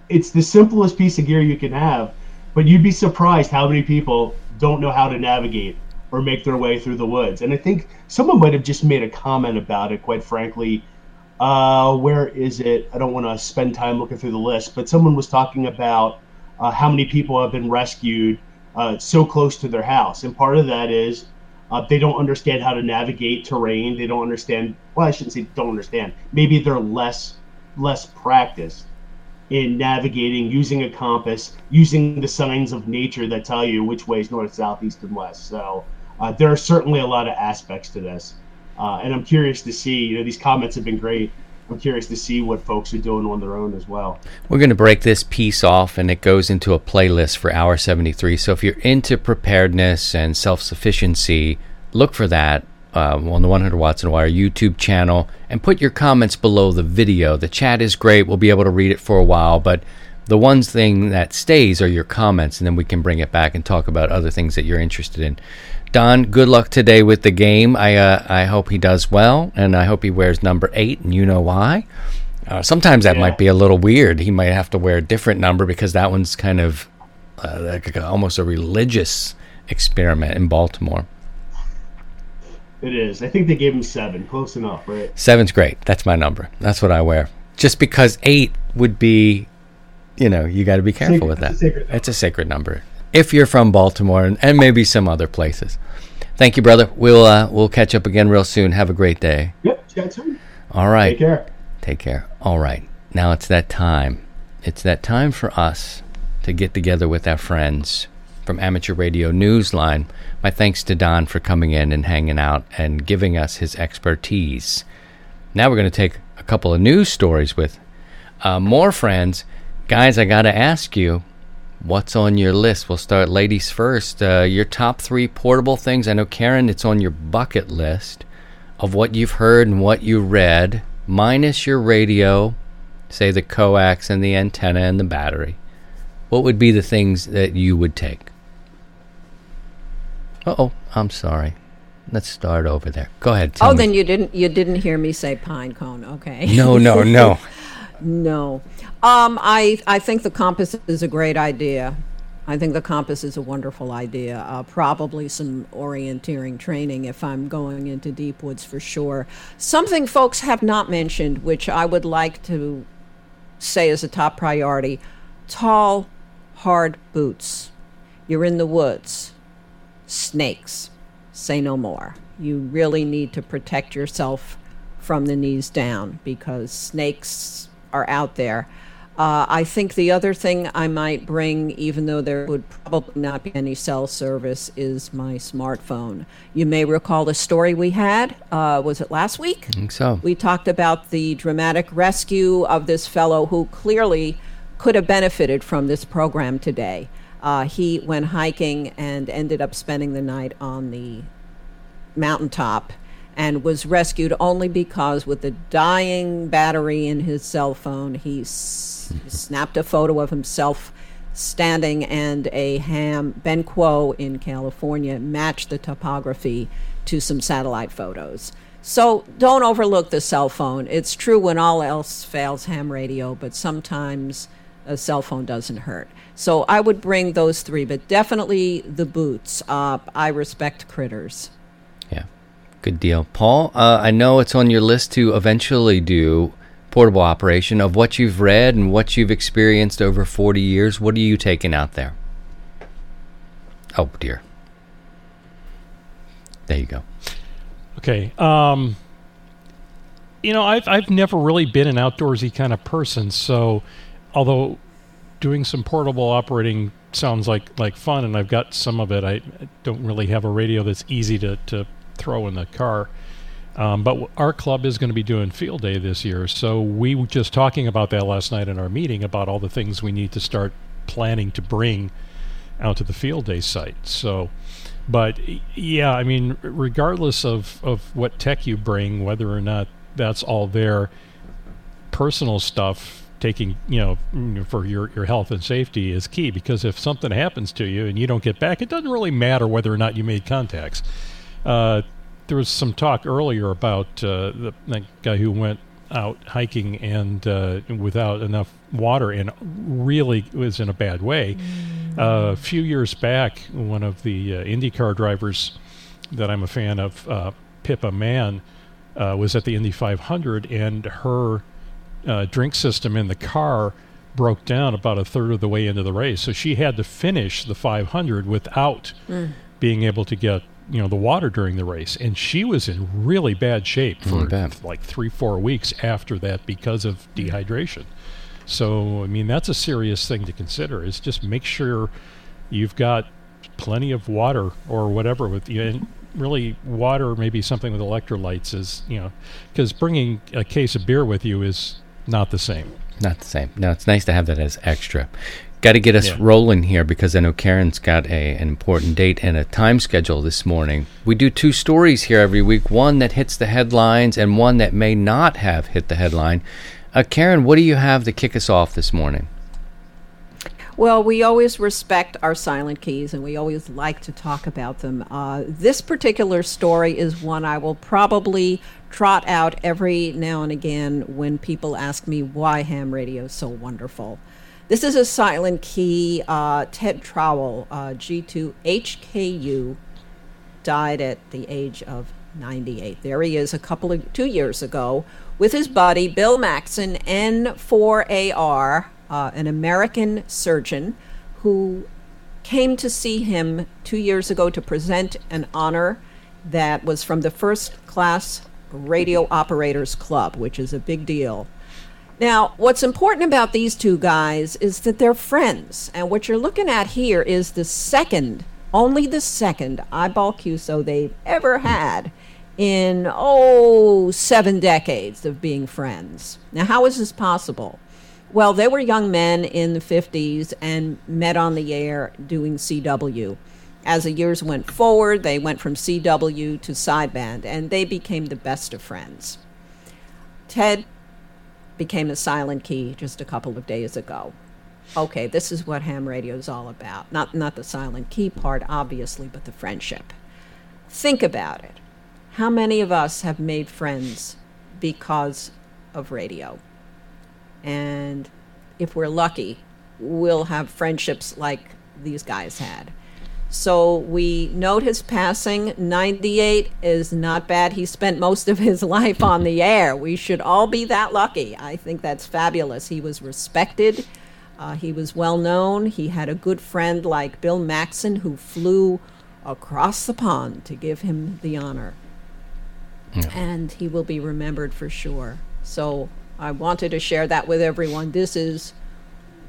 it's the simplest piece of gear you can have, but you'd be surprised how many people don't know how to navigate or make their way through the woods. And I think someone might have just made a comment about it, quite frankly. Uh, where is it? I don't want to spend time looking through the list, but someone was talking about uh, how many people have been rescued uh, so close to their house. And part of that is uh, they don't understand how to navigate terrain. They don't understand, well, I shouldn't say don't understand. Maybe they're less less practice in navigating using a compass, using the signs of nature that tell you which way is north, south, east, and west. So uh, there are certainly a lot of aspects to this, uh, and I'm curious to see. You know, these comments have been great. I'm curious to see what folks are doing on their own as well. We're going to break this piece off, and it goes into a playlist for Hour 73. So if you're into preparedness and self sufficiency, look for that uh, on the 100 Watts and Wire YouTube channel and put your comments below the video. The chat is great. We'll be able to read it for a while, but the one thing that stays are your comments, and then we can bring it back and talk about other things that you're interested in. Don, good luck today with the game. I uh, I hope he does well, and I hope he wears number eight, and you know why. Uh, sometimes that yeah. might be a little weird. He might have to wear a different number because that one's kind of uh, like almost a religious experiment in Baltimore. It is. I think they gave him seven. Close enough, right? Seven's great. That's my number. That's what I wear. Just because eight would be, you know, you got to be careful sacred, with that. It's a, it's a sacred number if you're from Baltimore and, and maybe some other places. Thank you, brother. We'll uh, we'll catch up again real soon. Have a great day. Yep, chat soon. All right. Take care. Take care. All right. Now it's that time. It's that time for us to get together with our friends from Amateur Radio Newsline. My thanks to Don for coming in and hanging out and giving us his expertise. Now we're going to take a couple of news stories with uh, more friends. Guys, I got to ask you What's on your list? We'll start ladies first. Uh, your top three portable things. I know, Karen, it's on your bucket list of what you've heard and what you read, minus your radio, say the coax and the antenna and the battery. What would be the things that you would take? Oh, I'm sorry. Let's start over there. Go ahead. oh, me. then you didn't you didn't hear me say pine cone. Okay. No, no, no. no. Um, I I think the compass is a great idea. I think the compass is a wonderful idea. Uh, probably some orienteering training if I'm going into deep woods for sure. Something folks have not mentioned, which I would like to say is a top priority tall, hard boots. You're in the woods. Snakes. Say no more. You really need to protect yourself from the knees down because snakes are out there. Uh, I think the other thing I might bring, even though there would probably not be any cell service, is my smartphone. You may recall the story we had. Uh, was it last week? I think so. We talked about the dramatic rescue of this fellow who clearly could have benefited from this program today. Uh, he went hiking and ended up spending the night on the mountaintop and was rescued only because, with the dying battery in his cell phone, he s- snapped a photo of himself standing and a ham. Ben Quo in California matched the topography to some satellite photos. So don't overlook the cell phone. It's true when all else fails, ham radio, but sometimes a cell phone doesn't hurt. So I would bring those three, but definitely the boots. Uh, I respect critters. Yeah, good deal, Paul. Uh, I know it's on your list to eventually do portable operation of what you've read and what you've experienced over 40 years. What are you taking out there? Oh dear. There you go. Okay. Um, you know, I've I've never really been an outdoorsy kind of person. So, although doing some portable operating sounds like like fun, and I've got some of it, I don't really have a radio that's easy to to throw in the car. Um, but our club is going to be doing field day this year, so we were just talking about that last night in our meeting about all the things we need to start planning to bring out to the field day site. So, but yeah, I mean, regardless of of what tech you bring, whether or not that's all there, personal stuff taking you know for your your health and safety is key because if something happens to you and you don't get back, it doesn't really matter whether or not you made contacts. Uh, there was some talk earlier about uh, the, the, guy who went out hiking and uh, without enough water and really was in a bad way. Mm-hmm. Uh, a few years back, one of the uh, IndyCar drivers that I'm a fan of, uh, Pippa Mann, uh, was at the Indy 500 and her drink system in the car broke down about a third of the way into the race. So she had to finish the 500 without mm. being able to get you know the water during the race, and she was in really bad shape for like three four weeks after that because of dehydration. So I mean that's a serious thing to consider. Is just make sure you've got plenty of water or whatever with you. And really, water maybe something with electrolytes is you know because bringing a case of beer with you is not the same. Not the same. No, it's nice to have that as extra. Got to get us yeah. rolling here because I know Karen's got a, an important date and a time schedule this morning. We do two stories here every week one that hits the headlines and one that may not have hit the headline. Uh, Karen, what do you have to kick us off this morning? Well, we always respect our silent keys and we always like to talk about them. Uh, this particular story is one I will probably trot out every now and again when people ask me why ham radio is so wonderful. This is a silent key. Uh, Ted Trowell, uh, G2HKU, died at the age of 98. There he is a couple of two years ago with his buddy Bill Maxon, N4AR, uh, an American surgeon who came to see him two years ago to present an honor that was from the First Class Radio Operators Club, which is a big deal. Now, what's important about these two guys is that they're friends. And what you're looking at here is the second, only the second eyeball QSO they've ever had in, oh, seven decades of being friends. Now, how is this possible? Well, they were young men in the 50s and met on the air doing CW. As the years went forward, they went from CW to sideband, and they became the best of friends. Ted became a silent key just a couple of days ago. Okay, this is what ham radio is all about. Not not the silent key part, obviously, but the friendship. Think about it. How many of us have made friends because of radio? And if we're lucky, we'll have friendships like these guys had. So we note his passing. 98 is not bad. He spent most of his life on the air. We should all be that lucky. I think that's fabulous. He was respected. Uh, he was well known. He had a good friend like Bill Maxon who flew across the pond to give him the honor. Yeah. And he will be remembered for sure. So I wanted to share that with everyone. This is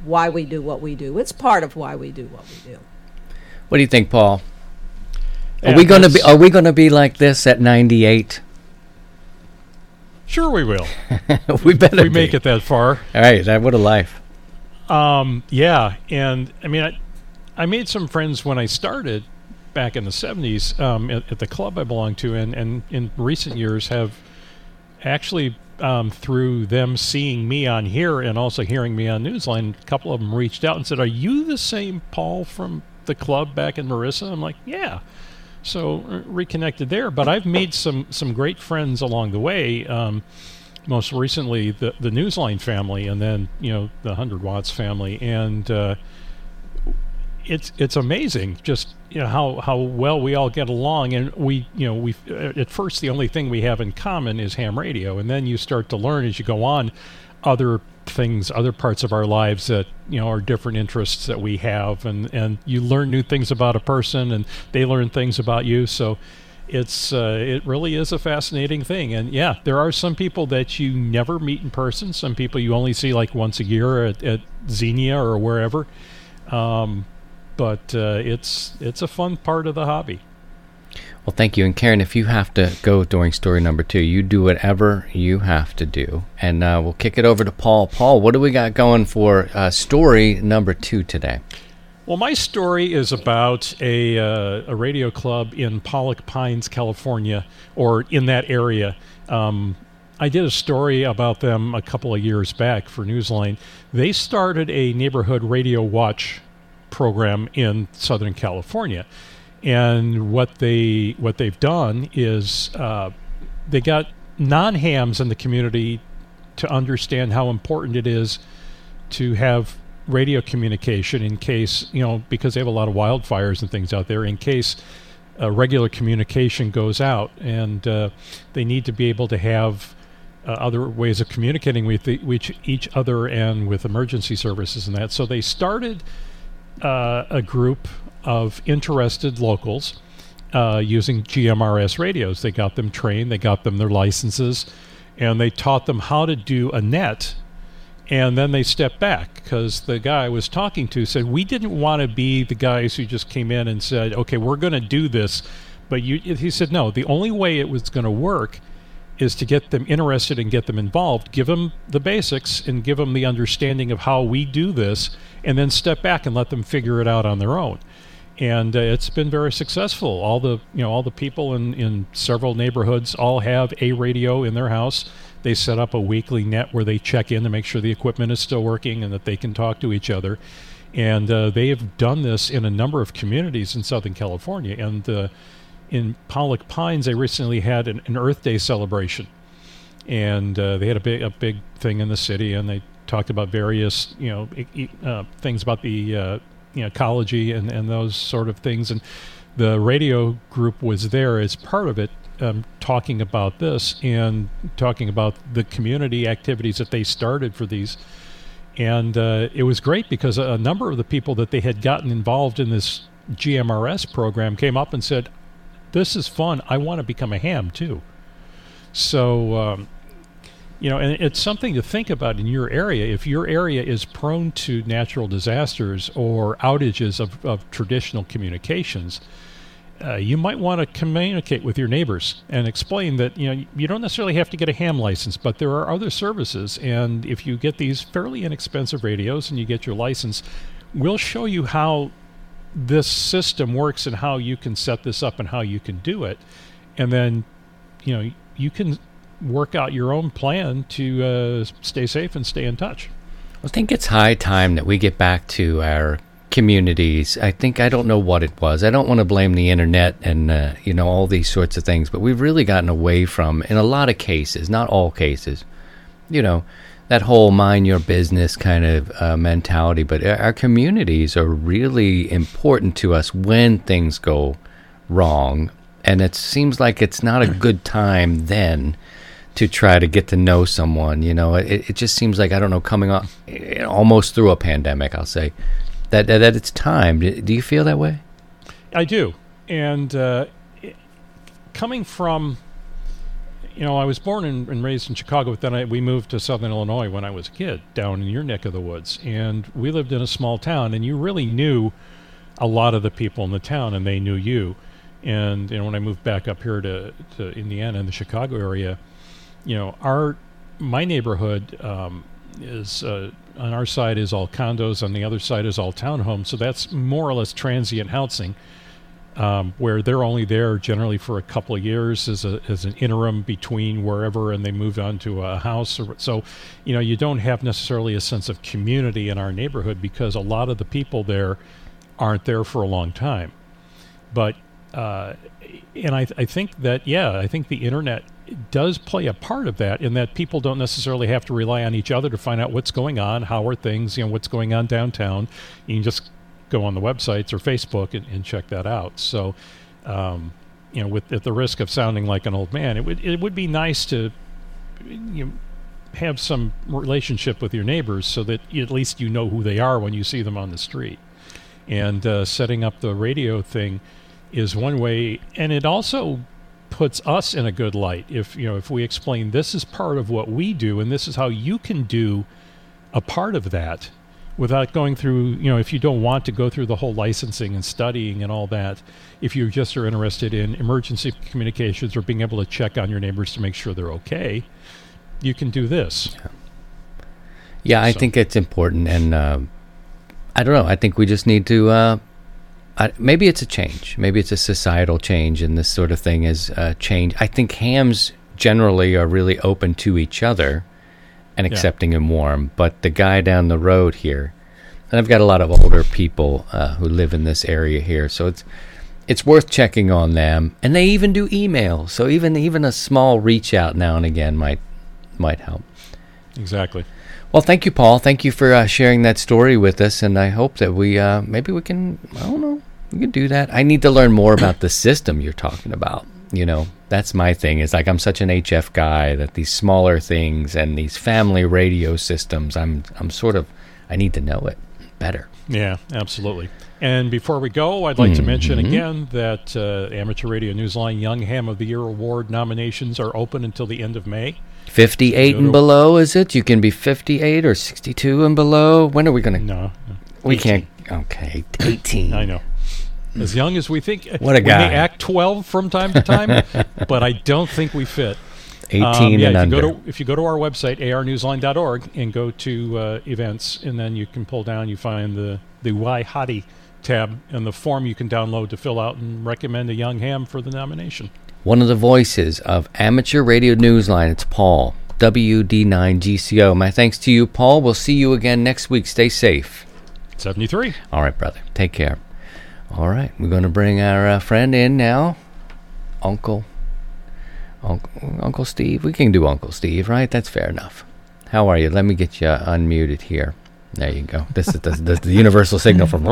why we do what we do. It's part of why we do what we do. What do you think, Paul? Yeah, are we going to be Are we going to be like this at ninety eight? Sure, we will. we better. we make it that far. All right, that what a life. Um, yeah, and I mean, I, I made some friends when I started back in the '70s um, at, at, the club I belonged to, and and in recent years have actually um, through them seeing me on here and also hearing me on Newsline, a couple of them reached out and said, "Are you the same Paul from the club back in Marissa? I'm like, yeah. So uh, reconnected there. But I've made some some great friends along the way. Um, most recently the the Newsline family, and then you know the Hundred Watts family, and uh, it's it's amazing just you know how how well we all get along, and we you know we at first the only thing we have in common is ham radio, and then you start to learn as you go on other things, other parts of our lives that you know are different interests that we have, and and you learn new things about a person, and they learn things about you. So it's uh, it really is a fascinating thing, and yeah, there are some people that you never meet in person. Some people you only see like once a year at, at Xenia or wherever. Um, but uh, it's it's a fun part of the hobby. Well, thank you. And Karen, if you have to go during story number two, you do whatever you have to do. And uh, we'll kick it over to Paul. Paul, what do we got going for uh, story number two today? Well, my story is about a, uh, a radio club in Pollock Pines, California, or in that area. Um, I did a story about them a couple of years back for Newsline. They started a neighborhood radio watch program in Southern California and what they what they've done is uh, they got non-hams in the community to understand how important it is to have radio communication in case you know because they have a lot of wildfires and things out there in case uh, regular communication goes out. And uh, they need to be able to have uh, other ways of communicating with, the, with each other and with emergency services and that. So they started uh, a group of interested locals uh, using GMRS radios. They got them trained, they got them their licenses, and they taught them how to do a net. And then they stepped back because the guy I was talking to said, We didn't want to be the guys who just came in and said, Okay, we're going to do this. But you, he said, No, the only way it was going to work is to get them interested and get them involved, give them the basics and give them the understanding of how we do this, and then step back and let them figure it out on their own and uh, it's been very successful. All the you know all the people in in several neighborhoods all have a radio in their house. They set up a weekly net where they check in to make sure the equipment is still working and that they can talk to each other. And uh, they have done this in a number of communities in Southern California. And uh, in Pollock Pines, they recently had an, an Earth Day celebration, and uh, they had a big a big thing in the city, and they talked about various you know uh, things about the uh, you know, ecology and, and those sort of things. And the radio group was there as part of it, um, talking about this and talking about the community activities that they started for these. And uh, it was great because a number of the people that they had gotten involved in this GMRS program came up and said, This is fun. I want to become a ham too. So um, you know, and it's something to think about in your area. If your area is prone to natural disasters or outages of, of traditional communications, uh, you might want to communicate with your neighbors and explain that you know you don't necessarily have to get a ham license, but there are other services, and if you get these fairly inexpensive radios and you get your license, we'll show you how this system works and how you can set this up and how you can do it, and then you know you can work out your own plan to uh, stay safe and stay in touch. I think it's high time that we get back to our communities. I think I don't know what it was. I don't want to blame the internet and uh, you know all these sorts of things, but we've really gotten away from in a lot of cases, not all cases. You know, that whole mind your business kind of uh, mentality, but our communities are really important to us when things go wrong, and it seems like it's not a good time then to try to get to know someone. You know, it, it just seems like I don't know coming up almost through a pandemic. I'll say that that, that it's time. Do you feel that way? I do, and uh, coming from. You know, I was born and, and raised in Chicago, but then I, we moved to Southern Illinois when I was a kid, down in your neck of the woods. And we lived in a small town, and you really knew a lot of the people in the town, and they knew you. And you know, when I moved back up here to, to Indiana in the Chicago area, you know, our my neighborhood um, is uh, on our side is all condos, on the other side is all townhomes. So that's more or less transient housing, um, where they're only there generally for a couple of years as a as an interim between wherever, and they move on to a house. Or, so, you know, you don't have necessarily a sense of community in our neighborhood because a lot of the people there aren't there for a long time. But uh, and I, I think that yeah, I think the internet does play a part of that in that people don't necessarily have to rely on each other to find out what's going on, how are things, you know, what's going on downtown. You can just go on the websites or Facebook and, and check that out. So, um, you know, with at the risk of sounding like an old man, it would it would be nice to you know, have some relationship with your neighbors so that at least you know who they are when you see them on the street. And uh, setting up the radio thing is one way, and it also puts us in a good light if you know if we explain this is part of what we do and this is how you can do a part of that without going through you know if you don't want to go through the whole licensing and studying and all that if you just are interested in emergency communications or being able to check on your neighbors to make sure they're okay you can do this Yeah, I So- think it's important, and uh, I don't know. I think we just need to. Uh, Maybe it's a change. Maybe it's a societal change, and this sort of thing is a change. I think hams generally are really open to each other and Yeah. accepting and warm. But the guy down the road here, and I've got a lot of older people uh, who live in this area here, so it's it's worth checking on them. And they even do email, so even even a small reach out now and again might might help. exactly Well, thank you, Paul. Thank you for uh, sharing that story with us, and I hope that we uh, maybe we can. I don't know. We can do that. I need to learn more about the system you're talking about. You know, that's my thing. Is like I'm such an HF guy that these smaller things and these family radio systems. I'm I'm sort of. I need to know it better. Yeah, absolutely. And before we go, I'd like to mention Mhm. again that uh, Amateur Radio Newsline Young Ham of the Year Award nominations are open until the end of May. 58 and below, is it? You can be 58 or 62 and below. When are we gonna? No, We 18. can't. Okay, 18. I know. As young as we think. What a we guy. may act 12 from time to time, but I don't think we fit. 18 Um, yeah, and if under. you go to if you go to our website arnewsline.org and go to uh, events, and then you can pull down, you find the the YHOTY tab and the form you can download to fill out and recommend a young ham for the nomination. One of the voices of Amateur Radio Newsline, it's Paul, WD9GCO. My thanks to you, Paul. We'll see you again next week. Stay safe. 73. All right, brother. Take care. All right, we're going to bring our uh, friend in now. Uncle. Uncle. Uncle Steve. We can do Uncle Steve, right? That's fair enough. How are you? Let me get you unmuted here. There you go. This is the, the, the universal signal from.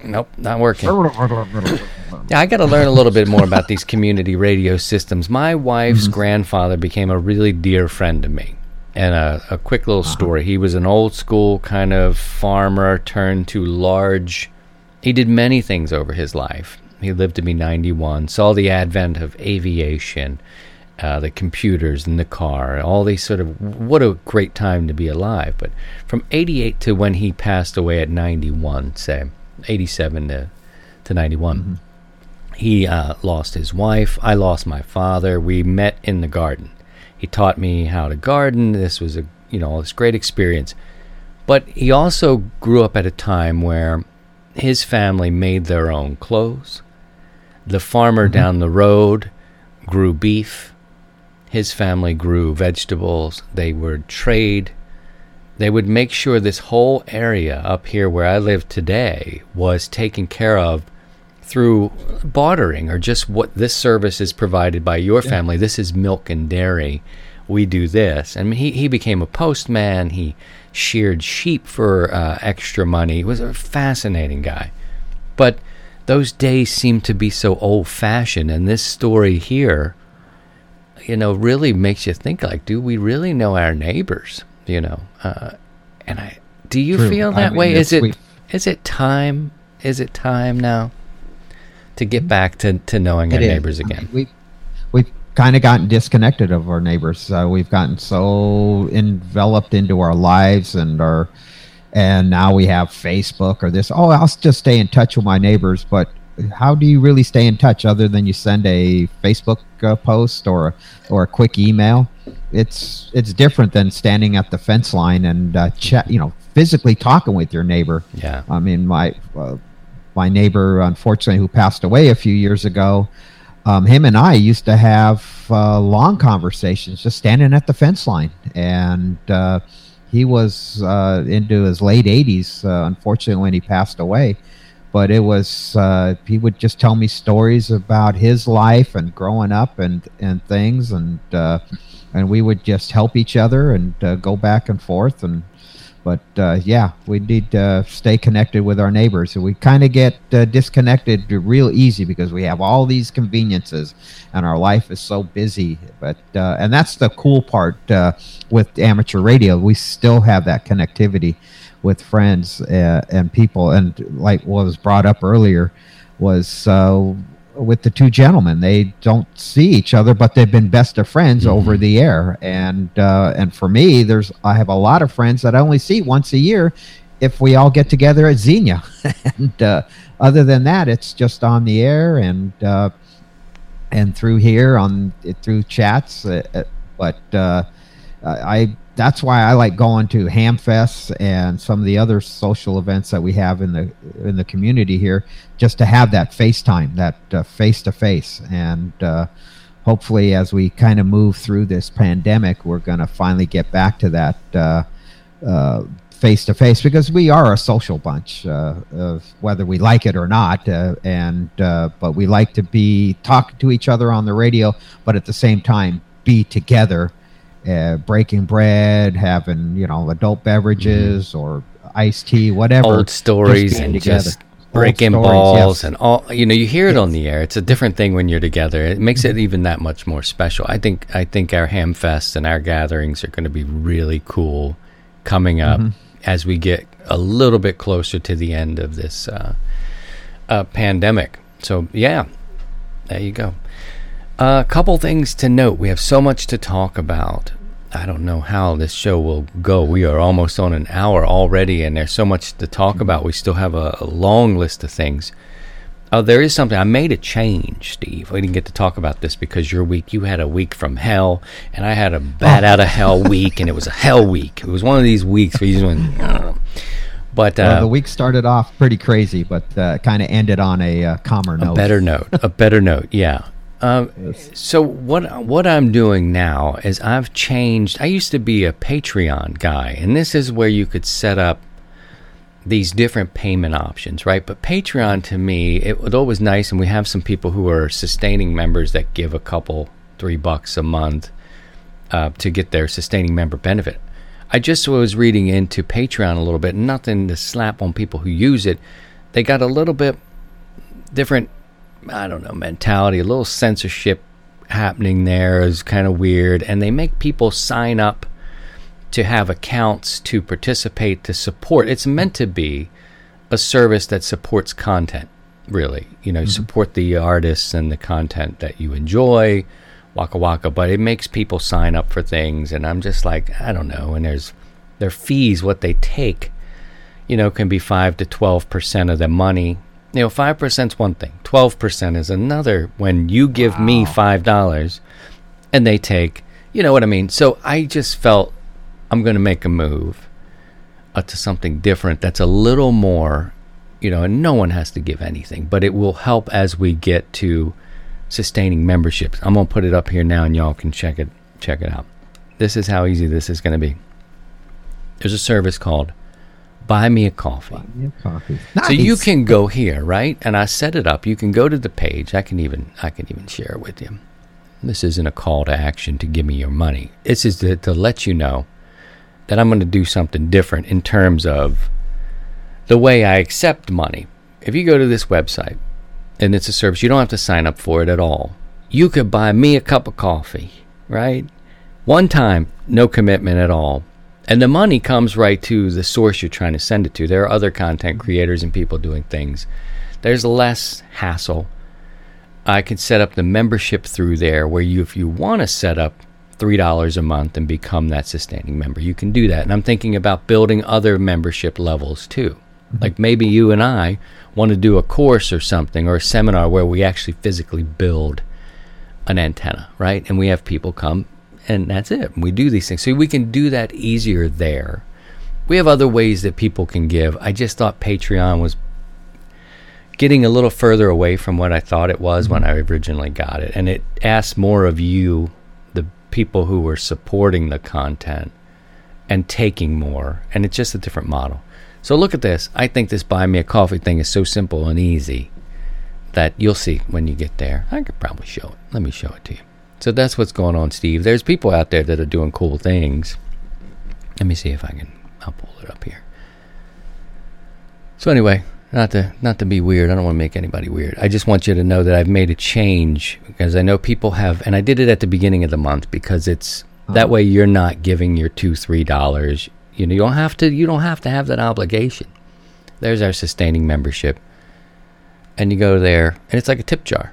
Nope, not working. Yeah, I got to learn a little bit more about these community radio systems. My wife's mm-hmm. grandfather became a really dear friend to me. And a, a quick little uh-huh. story. He was an old school kind of farmer turned to large. He did many things over his life. He lived to be 91, saw the advent of aviation, uh, the computers and the car, all these sort of. What a great time to be alive. But from 88 to when he passed away at 91, say, 87 to, to 91 he uh, lost his wife. I lost my father. We met in the garden. He taught me how to garden. This was a you know this great experience. But he also grew up at a time where his family made their own clothes. The farmer down the road grew beef. His family grew vegetables. They would trade. They would make sure this whole area up here where I live today was taken care of through bartering or just what this service is provided by your family. This is milk and dairy. We do this. And he, he became a postman. He sheared sheep for uh, extra money. He was a fascinating guy. But those days seem to be so old fashioned. And this story here, you know, really makes you think like, do we really know our neighbors? You know, uh, and I, do you True. feel I that mean, way? Is it is it time? Is it time now to get back to, to knowing our It is. neighbors I mean, again? we we've kind of gotten disconnected of our neighbors. Uh, we've gotten so enveloped into our lives and our and now we have Facebook or this. Oh, I'll just stay in touch with my neighbors, but how do you really stay in touch other than you send a Facebook uh, post or or a quick email? It's it's different than standing at the fence line and uh, chat, you know, physically talking with your neighbor. Yeah. I mean, my uh, my neighbor, unfortunately, who passed away a few years ago, um, him and I used to have uh, long conversations just standing at the fence line, and uh, he was uh, into his late 80s, uh, unfortunately, when he passed away. But it was uh, he would just tell me stories about his life and growing up and and things and uh, and we would just help each other and uh, go back and forth and but uh, yeah we need to stay connected with our neighbors. And we kind of get uh, disconnected real easy because we have all these conveniences and our life is so busy but uh, and that's the cool part with amateur radio. We still have that connectivity with friends uh, and people. And like what was brought up earlier was uh, with the two gentlemen. They don't see each other, but they've been best of friends mm-hmm. over the air. And uh, and for me, there's I have a lot of friends that I only see once a year. If we all get together at Xenia, and uh, other than that, it's just on the air and uh, and through here on through chats. Uh, but I that's why I like going to Hamfests and some of the other social events that we have in the in the community here, just to have that FaceTime, that face to face, and uh, hopefully, as we kind of move through this pandemic, we're going to finally get back to that face to face because we are a social bunch, uh, whether we like it or not, uh, and uh, but we like to be talking to each other on the radio, but at the same time be together uh, breaking bread, having you know adult beverages mm-hmm. or iced tea, whatever. Old stories and together. just breaking stories, balls yes. and all. You know, you hear it yes. on the air. It's a different thing when you're together. It makes it even that much more special. I think. I think our ham fests and our gatherings are going to be really cool coming up mm-hmm. as we get a little bit closer to the end of this uh, uh, pandemic. So yeah, there you go. A couple things to note. We have so much to talk about. I don't know how this show will go. We are almost on an hour already, and there's so much to talk about. We still have a, a long list of things. Oh, there is something. I made a change, Steve. We didn't get to talk about this because your week, you had a week from hell, and I had a bat out of hell week, and it was a hell week. It was one of these weeks where you just went, But uh, well, the week started off pretty crazy, but uh, kind of ended on a uh, calmer note. A better note. a better note. Yeah. Um, yes. So what what I'm doing now is I've changed. I used to be a Patreon guy, and this is where you could set up these different payment options, right? But Patreon to me, it was always nice, and we have some people who are sustaining members that give a couple three bucks a month uh, to get their sustaining member benefit. I just was reading into Patreon a little bit, nothing to slap on people who use it. They got a little bit different I don't know, mentality, a little censorship happening there is kind of weird. And they make people sign up to have accounts to participate, to support. It's meant to be a service that supports content, really. You know, mm-hmm. support the artists and the content that you enjoy, waka waka. But it makes people sign up for things. And I'm just like, I don't know. And there's their fees, what they take, you know, can be 5 to 12% of the money you know, 5% is one thing, 12% is another when you give wow. me $5 and they take, you know what I mean? So I just felt I'm going to make a move uh, to something different that's a little more, you know, and no one has to give anything, but it will help as we get to sustaining memberships. I'm going to put it up here now and y'all can check it check it out. This is how easy this is going to be. There's a service called buy me a coffee. Buy me a coffee. Nice. So you can go here, right? And I set it up. You can go to the page. I can even I can even share it with you. This isn't a call to action to give me your money. This is to, to let you know that I'm going to do something different in terms of the way I accept money. If you go to this website and it's a service, you don't have to sign up for it at all. You could buy me a cup of coffee, right? One time, no commitment at all and the money comes right to the source you're trying to send it to. There are other content creators and people doing things. There's less hassle. I can set up the membership through there where you, if you want to set up $3 a month and become that sustaining member, you can do that. And I'm thinking about building other membership levels too. Mm-hmm. Like maybe you and I want to do a course or something or a seminar where we actually physically build an antenna, right? And we have people come and that's it. We do these things. So we can do that easier there. We have other ways that people can give. I just thought Patreon was getting a little further away from what I thought it was when mm-hmm. I originally got it. And it asks more of you, the people who were supporting the content, and taking more. And it's just a different model. So look at this. I think this buy me a coffee thing is so simple and easy that you'll see when you get there. I could probably show it. Let me show it to you. So that's what's going on, Steve. There's people out there that are doing cool things. Let me see if I can. I'll pull it up here. So anyway, not to not to be weird. I don't want to make anybody weird. I just want you to know that I've made a change because I know people have, and I did it at the beginning of the month because it's uh-huh. that way you're not giving your two three dollars. You know, you don't have to. You don't have to have that obligation. There's our sustaining membership, and you go there, and it's like a tip jar.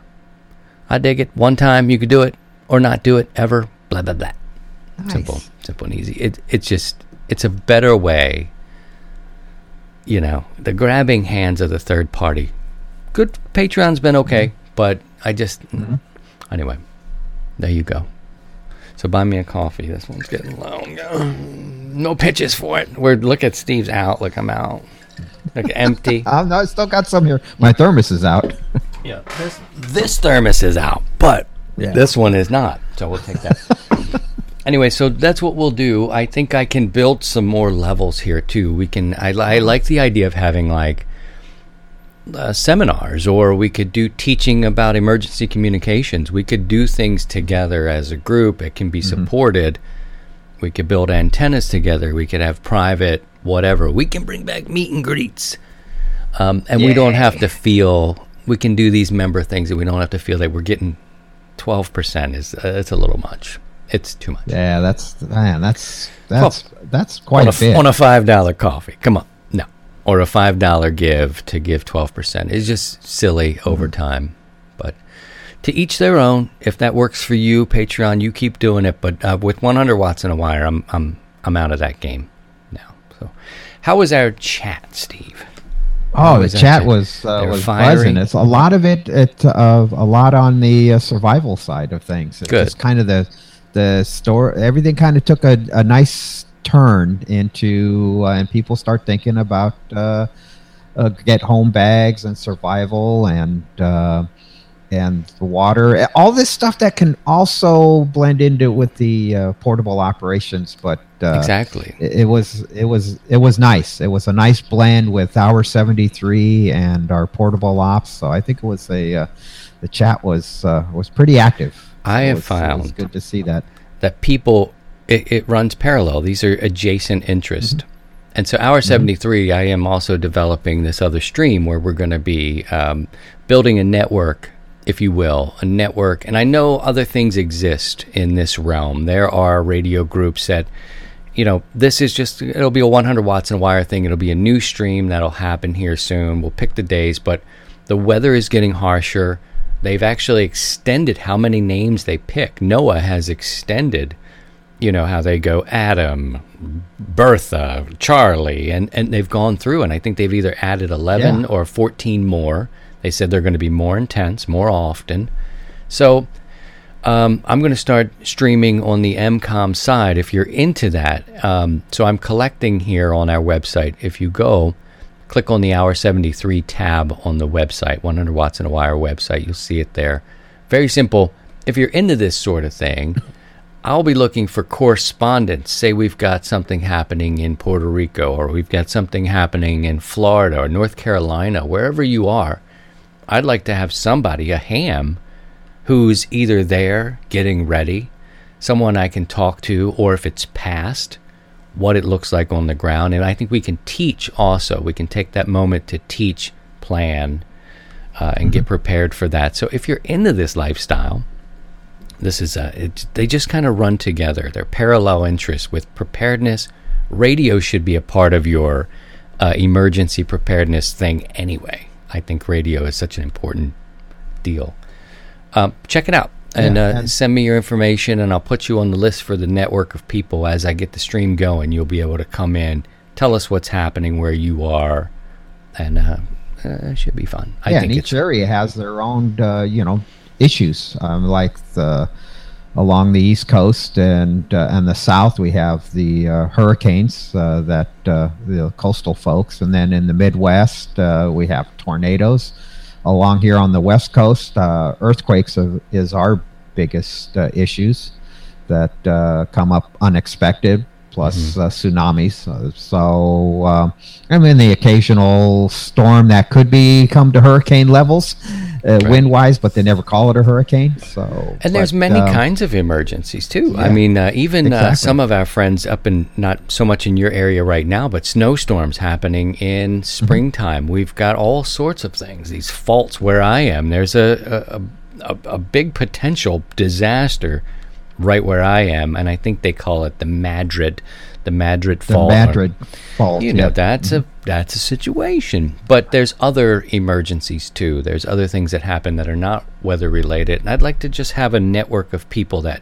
I dig it. One time you could do it or not do it ever. Blah blah blah. Simple, simple and easy. It it's just it's a better way. You know, the grabbing hands of the third party. Good Patreon's been okay, mm-hmm. but I just mm-hmm. anyway. There you go. So buy me a coffee. This one's getting low. No pitches for it. We're look at Steve's out. Look, I'm out. Look empty. I'm, I still got some here. My thermos is out. Yeah, this this thermos is out, but Yeah. this one is not. So we'll take that. anyway, so that's what we'll do. I think I can build some more levels here too. We can. I, I like the idea of having like uh, seminars, or we could do teaching about emergency communications. We could do things together as a group. It can be supported. We could build antennas together. We could have private whatever. We can bring back meet and greets. Um, and we don't have to feel we can do these member things and we don't have to feel that we're getting 12% is uh, it's a little much. It's too much. Yeah, that's man. That's that's that's quite on, a, a, bit. on a five dollar coffee. Come on. No. Or a five dollar give to give 12% is just silly over time. But to each their own. If that works for you patreon you keep doing it. But uh, with 100 watts in a wire i'm i'm i'm out of that game now. So how was our chat steve Oh, the chat was uh, was firing. buzzing. It's a lot of it. It uh, a lot on the uh, survival side of things. It's Good. kind of the the store. Everything kind of took a, a nice turn into, uh, and people start thinking about uh, uh, get home bags and survival and uh, and the water. All this stuff that can also blend into with the uh, portable operations, but uh, exactly it it was it was it was nice. It was a nice blend with Hour 73 and our portable ops. So I think it was a uh, the chat was uh, was pretty active. I have it was- found good to see that. that people it, it runs parallel these are adjacent interest Mm-hmm. and so hour 73 i am also developing this other stream where we're going to be um, building a network if you will a network. And i know other things exist in this realm. There are radio groups that you know this is just it'll be a 100 watts and wire thing. It'll be a new stream that'll happen here soon. We'll pick the days but the weather is getting harsher. They've actually extended how many names they pick. NOAA has extended you know how they go adam bertha charlie and and they've gone through and i think they've either added 11 Yeah. or 14 more they said they're going to be more intense more often so um, I'm going to start streaming on the EmComm side if you're into that. Um, so I'm collecting here on our website. If you go, click on the Hour 73 tab on the website, 100 Watts in a Wire website, you'll see it there. Very simple. If you're into this sort of thing, I'll be looking for correspondence. Say we've got something happening in Puerto Rico, or we've got something happening in Florida or North Carolina, wherever you are. I'd like to have somebody, a ham, who's either there getting ready, someone I can talk to, or if it's past, what it looks like on the ground. And I think we can teach also. We can take that moment to teach, plan, uh, and get prepared for that. So if you're into this lifestyle, this is a, it, they just kind of run together. They're parallel interests with preparedness. Radio should be a part of your uh, emergency preparedness thing anyway. I think radio is such an important deal. Um, check it out and, Yeah, uh, and- send me your information, and I'll put you on the list for the network of people as I get the stream going. You'll be able to come in, tell us what's happening where you are, and uh, uh, it should be fun. I yeah, think and each area has their own, uh, you know, issues. Um, like the along the east coast and uh, and the south, we have the uh, hurricanes uh, that uh, the coastal folks, and then in the Midwest, uh, we have tornadoes. Along here on the west coast, uh, earthquakes are, is our biggest uh, issues that uh, come up unexpected. plus uh, tsunamis. Uh, so, I mean, the occasional storm that could be come to hurricane levels, uh, wind wise, but they never call it a hurricane. So, And there's many um, kinds of emergencies too. I mean, uh, even uh, some of our friends up in not so much in your area right now, but snowstorms happening in Mm-hmm. springtime. We've got all sorts of things. These faults where I am. There's a a, a, a big potential disaster right where I am, and I think they call it the Madrid, the Madrid the fault. or- Madrid fault. you know yeah. that's a that's a situation. But there's other emergencies too. There's other things that happen that are not weather related and i'd like to just have a network of people that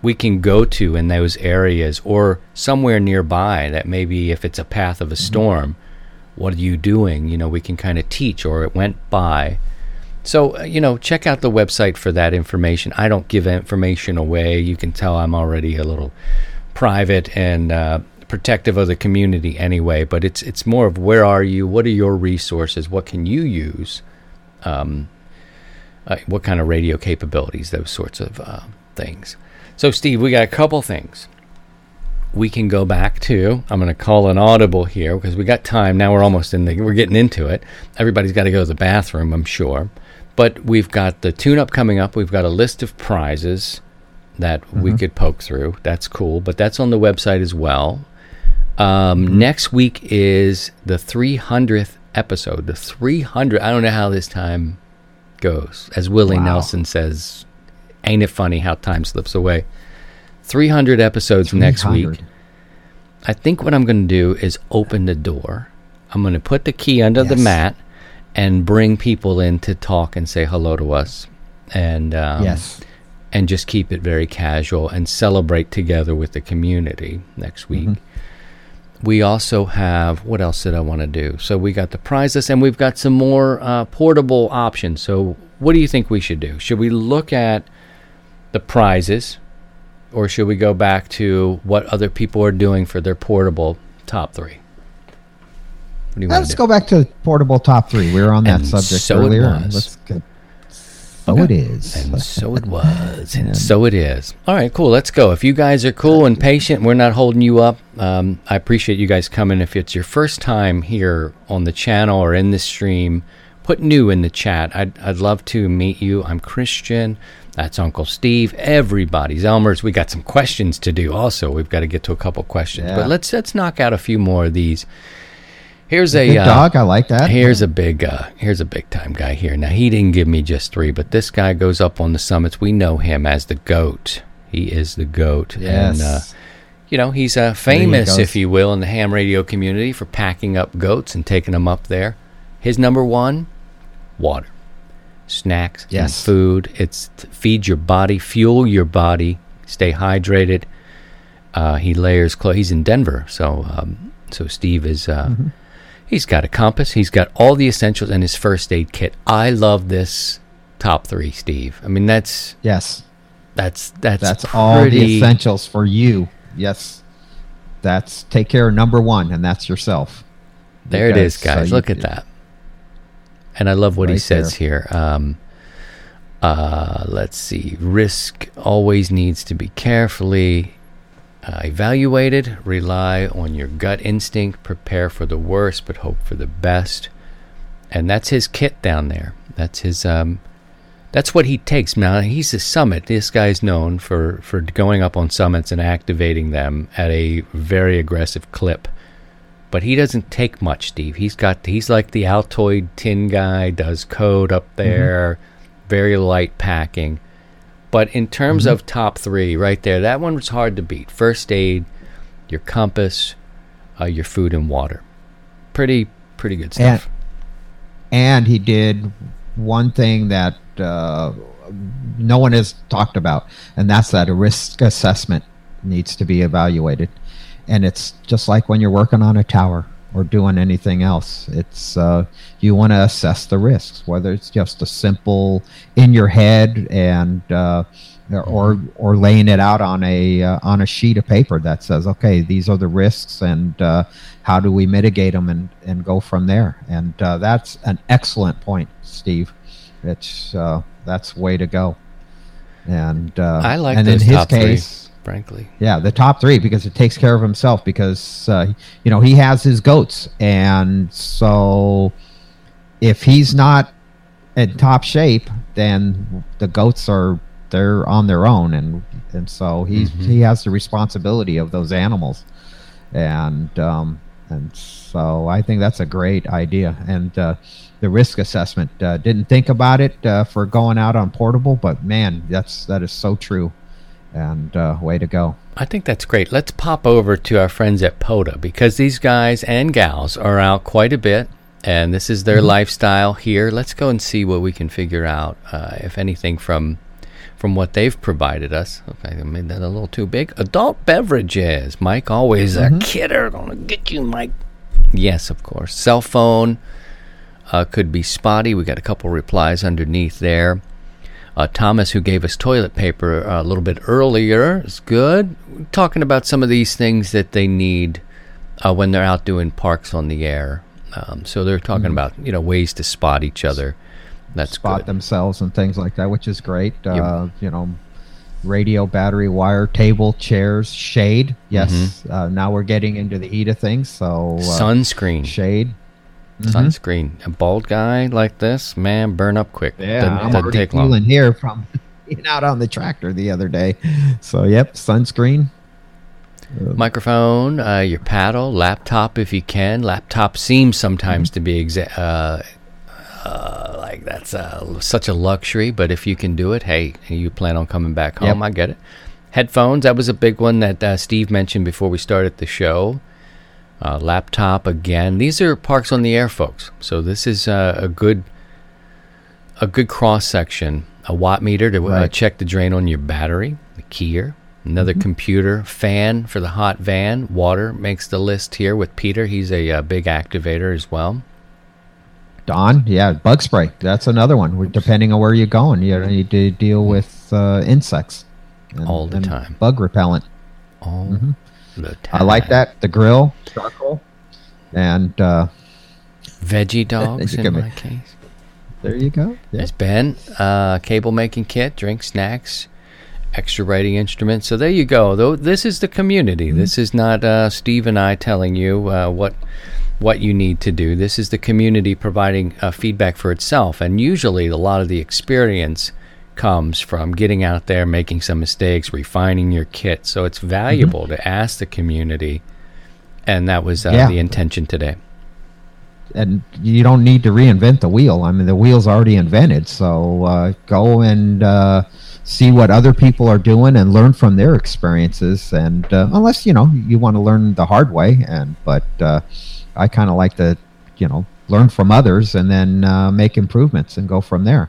we can go to in those areas or somewhere nearby that maybe if it's a path of a storm what are you doing? You know we can kind of teach or it went by. So uh, you know check out the website for that information. I don't give information away. You can tell i'm already a little private and uh, protective of the community anyway. But it's it's more of where are you? What are your resources? What can you use? Um, uh, what kind of radio capabilities? Those sorts of uh, things. So, Steve, we got a couple things we can go back to. I'm going to call an audible here because we got time. Now we're almost in the. We're getting into it. Everybody's got to go to the bathroom, I'm sure. But we've got the tune-up coming up. We've got a list of prizes that we could poke through. That's cool. But that's on the website as well. Um, Next week is the 300th episode. The 300. I don't know how this time goes. As Willie Wow. Nelson says, ain't it funny how time slips away? 300 episodes next week. I think what I'm going to do is open the door. I'm going to put the key under the mat and bring people in to talk and say hello to us. And um, yes. And just keep it very casual and celebrate together with the community next week. We also have what else did I want to do? So we got the prizes and we've got some more uh, portable options. So what do you think we should do? Should we look at the prizes, or should we go back to what other people are doing for their portable top three? What do you Let's go back to portable top three. We were on that And subject so earlier. Let's get. So it is. And so it was, and so it is. All right, cool. Let's go. If you guys are cool and patient, we're not holding you up. Um, I appreciate you guys coming. If it's your first time here on the channel or in the stream, put new in the chat. I'd, I'd love to meet you. I'm Christian. That's Uncle Steve. Everybody's Elmer's. We got some questions to do. Also, we've got to get to a couple questions, Yeah. but let's let's knock out a few more of these. Here's a Big uh, dog. I like that. Here's a big uh, here's a big time guy here. Now he didn't give me just three, but this guy goes up on the summits. We know him as the goat. He is the goat, Yes. and uh, you know he's uh, famous, if you will, in the ham radio community for packing up goats and taking them up there. His number one, water, snacks, and Yes. food. It's to feed your body, fuel your body, stay hydrated. Uh, he layers clothes. He's in Denver, so um, so Steve is. Uh, Mm-hmm. He's got a compass. He's got all the essentials and his first aid kit. I love this top three, Steve. I mean, that's yes. that's that's That's all the essentials for you. Yes. That's take care of number one, and that's yourself. There it is, Because, uh, guys. you- Look at that. And I love what he Right says here. Um, uh, let's see. Risk always needs to be carefully uh, it. Rely on your gut instinct. Prepare for the worst, but hope for the best. And that's his kit down there. That's his. Um, that's what he takes. Now he's a summit. This guy's known for for going up on summits and activating them at a very aggressive clip but he doesn't take much, Steve. He's got he's like the Altoid tin guy, does code up there, very light packing. But in terms of top three, right there, that one was hard to beat. First aid, your compass, uh, your food and water. Pretty pretty good And- stuff. and he did one thing that uh, no one has talked about, and that's that a risk assessment needs to be evaluated. And it's just like when you're working on a tower or doing anything else. It's uh, you want to assess the risks, whether it's just a simple in your head and uh, or or laying it out on a uh, on a sheet of paper that says, okay, these are the risks, and uh, how do we mitigate them, and and go from there. And uh, that's an excellent point, Steve. It's uh, that's way to go. And uh, I like and in his top three. Frankly. Yeah, the top three because it takes care of himself because uh, you know he has his goats, and so if he's not in top shape, then the goats are they're on their own, and and so he's he has the responsibility of those animals, and um, and so I think that's a great idea, and uh, the risk assessment uh, didn't think about it uh, for going out on portable, but man, that's that is so true, and uh, way to go. I think that's great. Let's pop over to our friends at POTA because these guys and gals are out quite a bit, and this is their lifestyle here. Let's go and see what we can figure out, uh, if anything, from from what they've provided us. Okay, I made that a little too big. Adult beverages. Mike, always a kidder. Gonna get you, Mike. Yes, of course. Cell phone uh, could be spotty. We got a couple replies underneath there. Uh, Thomas, who gave us toilet paper uh, a little bit earlier, is good. Talking about some of these things that they need uh, when they're out doing parks on the air. Um, so they're talking about you know ways to spot each other. That's spot good. themselves and things like that, which is great. Uh, you know, radio, battery, wire, table, chairs, shade. Yes, uh, now we're getting into the heat of things. So uh, Sunscreen. shade. Sunscreen. A bald guy like this, man, burn up quick. Yeah, doesn't, I'm doesn't take long. here from being out on the tractor the other day. So yep, sunscreen. Microphone, uh, your paddle, laptop if you can. Laptop seems sometimes Mm-hmm. to be exa- uh, uh, like that's uh, such a luxury, but if you can do it, hey, you plan on coming back Yep. home, I get it. Headphones, that was a big one that uh, Steve mentioned before we started the show. Uh, laptop again. These are parks on the air, folks. So this is uh, a good a good cross section. A watt meter to uh, check the drain on your battery, the keyer. Another computer, fan for the hot van. Water makes the list here with Peter. He's a uh, big activator as well. Don, yeah, bug spray. That's another one. Depending on where you're going, you need to deal with uh, insects and- All the time. Bug repellent. All time. I like that. The grill, charcoal, and uh, Veggie dogs in my case. there you go. Yeah. There's Ben, uh, cable making kit, drink snacks, extra writing instruments. So there you go. Though this is the community. This is not uh, Steve and I telling you uh, what what you need to do. This is the community providing uh, feedback for itself. And usually, a lot of the experience comes from getting out there, making some mistakes, refining your kit. So it's valuable to ask the community. And that was uh, Yeah. the intention today. and you don't need to reinvent the wheel. I mean, the wheel's already invented. So uh, go and uh, see what other people are doing and learn from their experiences. And uh, unless you know you want to learn the hard way, and but uh, I kind of like to, you know, learn from others and then uh, make improvements and go from there.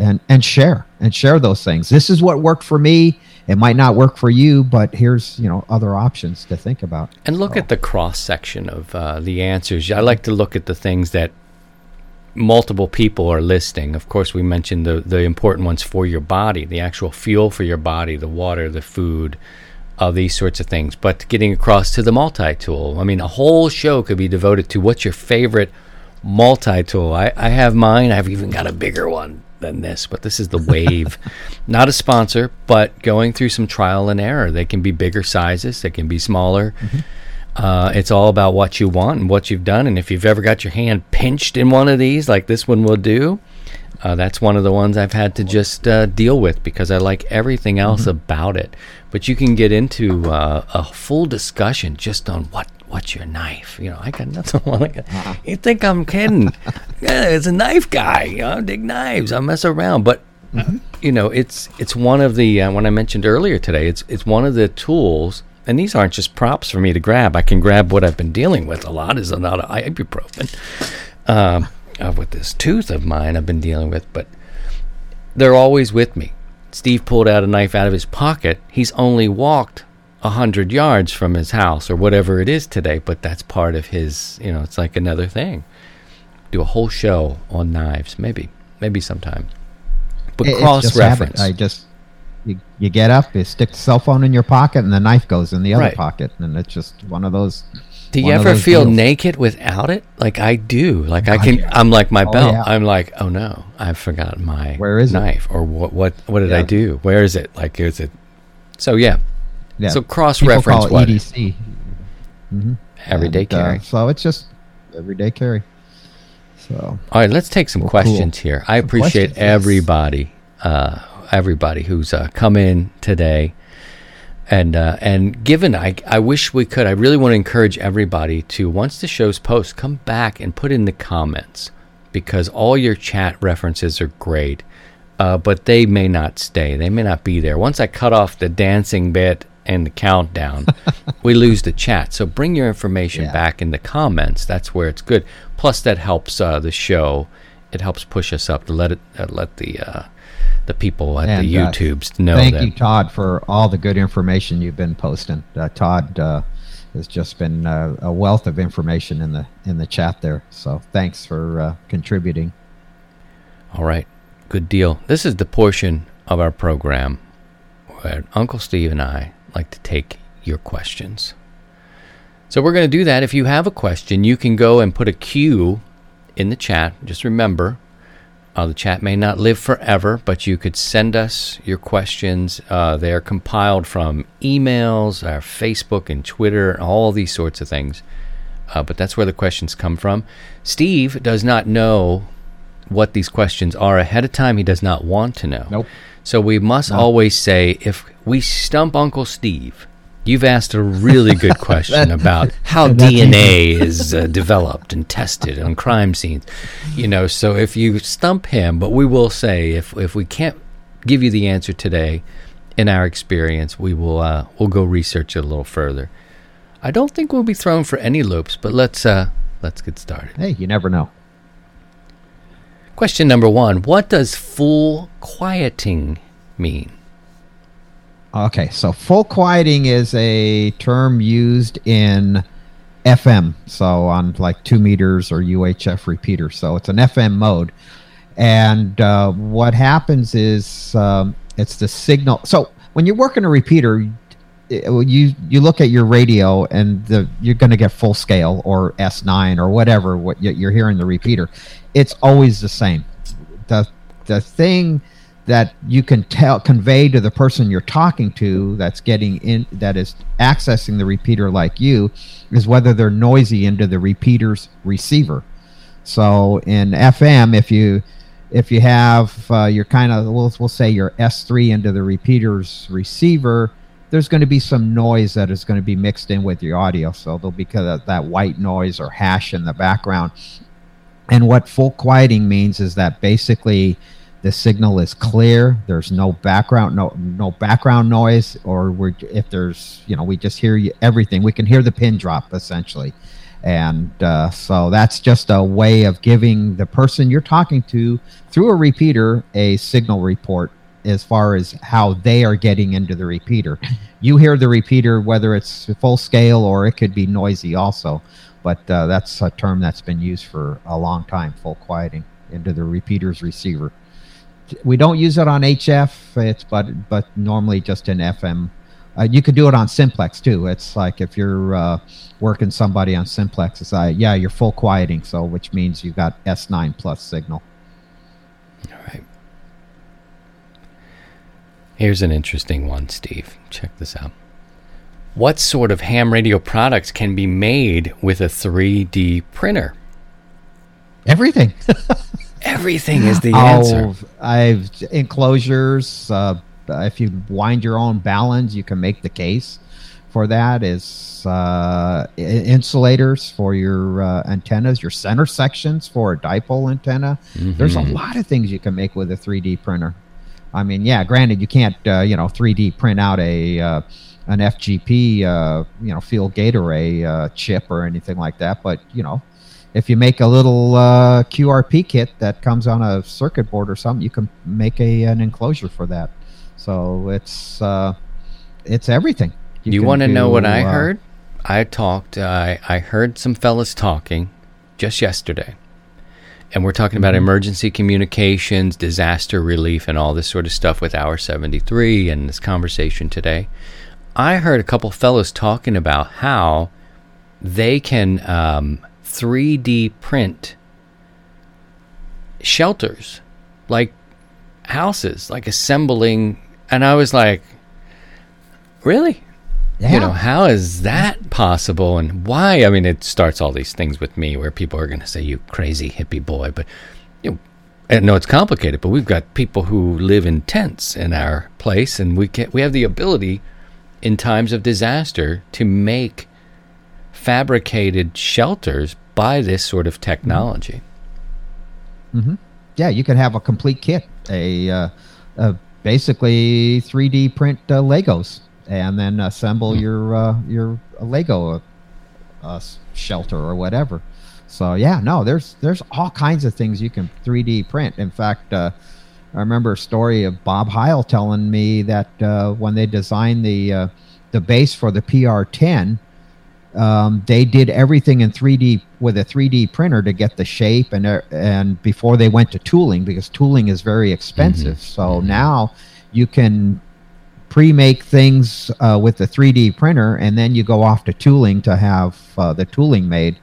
And and share and share those things. This is what worked for me. It might not work for you, but here's you know other options to think about. And look at the cross section of uh, the answers. I like to look at the things that multiple people are listing. Of course, we mentioned the, the important ones for your body, the actual fuel for your body, the water, the food, these sorts of things. But getting across to the multi tool, I mean, a whole show could be devoted to what's your favorite multi tool. I, I have mine, I've even got a bigger one than this, but this is the Wave. Not a sponsor, but going through some trial and error. They can be bigger sizes, they can be smaller. Uh, it's all about what you want and what you've done. And if you've ever got your hand pinched in one of these, like this one will do, uh, that's one of the ones I've had to just uh, deal with because I like everything else about it. But you can get into uh, a full discussion just on what what's your knife. You know, I got nothing. Like, You think I'm kidding? yeah, it's a knife guy. You know, I dig knives. I mess around, but you know, it's it's one of the uh, when I mentioned earlier today. It's it's one of the tools, and these aren't just props for me to grab. I can grab what I've been dealing with. A lot is a lot of ibuprofen um, uh, with this tooth of mine I've been dealing with, but they're always with me. Steve pulled out a knife out of his pocket. He's only walked a hundred yards from his house or whatever it is today, but that's part of his. You know, it's like another thing. Do a whole show on knives, maybe, maybe sometime. But It- cross reference. I just you, you get up, you stick the cell phone in your pocket, and the knife goes in the other Right. pocket, and it's just one of those. Do you ever feel deals. naked without it? Like I do. Like I Oh, can. yeah. I'm like my Oh, belt. yeah. I'm like, oh no, I forgot my Where is it? knife, or what? What? What did I do? Where is it? Like, is it? So yeah, Yeah. So cross reference call it what EDC. everyday And, uh, carry. so it's just everyday carry. So All right, let's take some Well, cool. questions here. I appreciate questions, everybody, uh, everybody who's uh, come in today, and uh, and given I I wish we could. I really want to encourage everybody to once the show's post, come back and put in the comments because all your chat references are great, uh, but they may not stay. They may not be there. Once I cut off the dancing bit and the countdown, we lose the chat. So bring your information Yeah. back in the comments. That's where it's good. Plus, that helps uh, the show. It helps push us up to let it uh, let the uh, the people at the And, uh, YouTubes know thank that. you, Todd, for all the good information you've been posting. Uh, Todd uh, has just been uh, a wealth of information in the in the chat there. So thanks for uh, contributing. All right, good deal. This is the portion of our program where Uncle Steve and I like to take your questions. So we're going to do that. If you have a question, you can go and put a Q in the chat. Just remember, uh, the chat may not live forever, but you could send us your questions. Uh, they are compiled from emails, our Facebook and Twitter, all these sorts of things. Uh, but that's where the questions come from. Steve does not know what these questions are ahead of time. He does not want to know. Nope. So we must always say if we stump Uncle Steve, you've asked a really good question about how DNA is uh, developed and tested on crime scenes. You know, so if you stump him, but we will say if if we can't give you the answer today, in our experience, we will uh, we'll go research it a little further. I don't think we'll be thrown for any loops, but let's uh, let's get started. Hey, you never know. Question number one: What does full quieting mean? Okay, so full quieting is a term used in FM, so on like two meters or UHF repeater. So it's an FM mode, and uh, what happens is um, it's the signal. So when you're working a repeater, you you look at your radio and the you're going to get full scale or S9 or whatever what you're hearing the repeater. It's always the same. The the thing that you can tell convey to the person you're talking to that's getting in that is accessing the repeater like you is whether they're noisy into the repeater's receiver. So in fm if you if you have uh, your kind of we'll, we'll say your s3 into the repeater's receiver there's going to be some noise that is going to be mixed in with your audio. So there'll be that white noise or hash in the background and what full quieting means is that basically the signal is clear. There's no background, no no background noise, or we're if there's you know we just hear everything. We can hear the pin drop essentially, and uh, so that's just a way of giving the person you're talking to through a repeater a signal report as far as how they are getting into the repeater. You hear the repeater whether it's full scale or it could be noisy also, but uh, that's a term that's been used for a long time. Full quieting into the repeater's receiver we don't use it on HF. It's but but normally just in FM. Uh, you could do it on simplex too. It's like if you're uh, working somebody on simplex, it's like yeah, you're full quieting, so which means you've got S9 plus signal. All right. Here's an interesting one, Steve. Check this out. What sort of ham radio products can be made with a 3D printer? Everything. Everything is the answer. Oh, I've enclosures. Uh, if you wind your own baluns, you can make the case for that. Is uh, insulators for your uh, antennas, your center sections for a dipole antenna. There's a lot of things you can make with a 3D printer. I mean, yeah, granted, you can't uh, you know 3D print out a uh, an FGP uh, you know field gate array uh, chip or anything like that, but you know if you make a little uh, QRP kit that comes on a circuit board or something, you can make a an enclosure for that. So it's uh, it's everything. You, can want to know what I uh, heard? I talked. I I heard some fellas talking just yesterday, and we're talking Mm-hmm. about emergency communications, disaster relief, and all this sort of stuff with Hour Seventy Three and this conversation today. I heard a couple fellows talking about how they can um, 3D print shelters, like houses, like assembling. And I was like, really? Yeah. You know, how is that possible and why? I mean, it starts all these things with me where people are going to say, you crazy hippie boy. But, you know, I know it's complicated, but we've got people who live in tents in our place, and we can we have the ability in times of disaster to make fabricated shelters by this sort of technology. yeah, you could have a complete kit, a, uh, a basically 3D print uh, Legos, and then assemble your uh, your Lego uh, shelter or whatever. So yeah, no, there's there's all kinds of things you can 3D print. In fact, uh, I remember a story of Bob Heil telling me that uh, when they designed the uh, the base for the PR10, um, they did everything in 3D with a 3D printer to get the shape and uh, and before they went to tooling because tooling is very expensive. So now you can pre-make things uh, with the 3D printer and then you go off to tooling to have uh, the tooling made.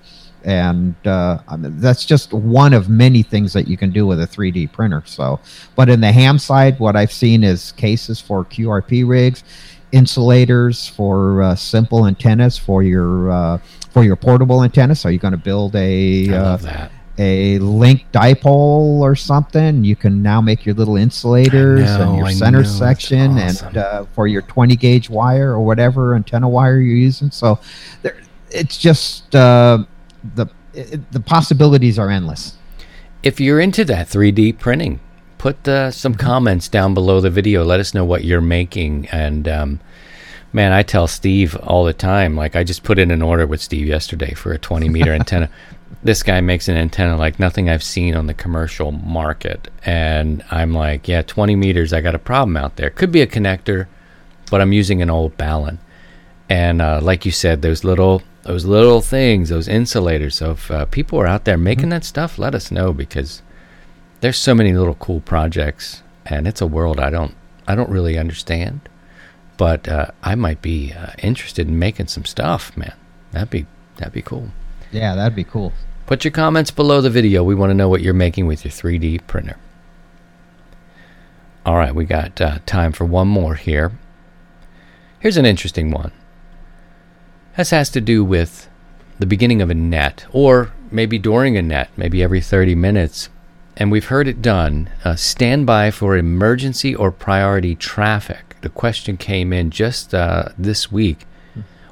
And uh, that's just one of many things that you can do with a 3D printer. So, but in the ham side, what I've seen is cases for QRP rigs, insulators for uh, simple antennas for your uh, for your portable antenna. So you're going to build a uh, a link dipole or something. You can now make your little insulators know, and your I center know, section awesome. and uh, for your 20 gauge wire or whatever antenna wire you're using. So there, it's just uh, the it, the possibilities are endless. If you're into that 3D printing, put uh, some comments down below the video. Let us know what you're making. And um, man, I tell Steve all the time. Like I just put in an order with Steve yesterday for a 20 meter antenna. This guy makes an antenna like nothing I've seen on the commercial market, and I'm like, yeah, 20 meters. I got a problem out there. Could be a connector, but I'm using an old Balun. And uh, like you said, those little those little things, those insulators. So if uh, people are out there making that stuff, let us know because there's so many little cool projects, and it's a world I don't I don't really understand. But uh, I might be uh, interested in making some stuff, man. That'd be that'd be cool. Yeah, that'd be cool. Put your comments below the video. We want to know what you're making with your 3D printer. All right, we got uh, time for one more here. Here's an interesting one. This has to do with the beginning of a net, or maybe during a net, maybe every 30 minutes. And we've heard it done. Uh, stand by for emergency or priority traffic. The question came in just uh, this week.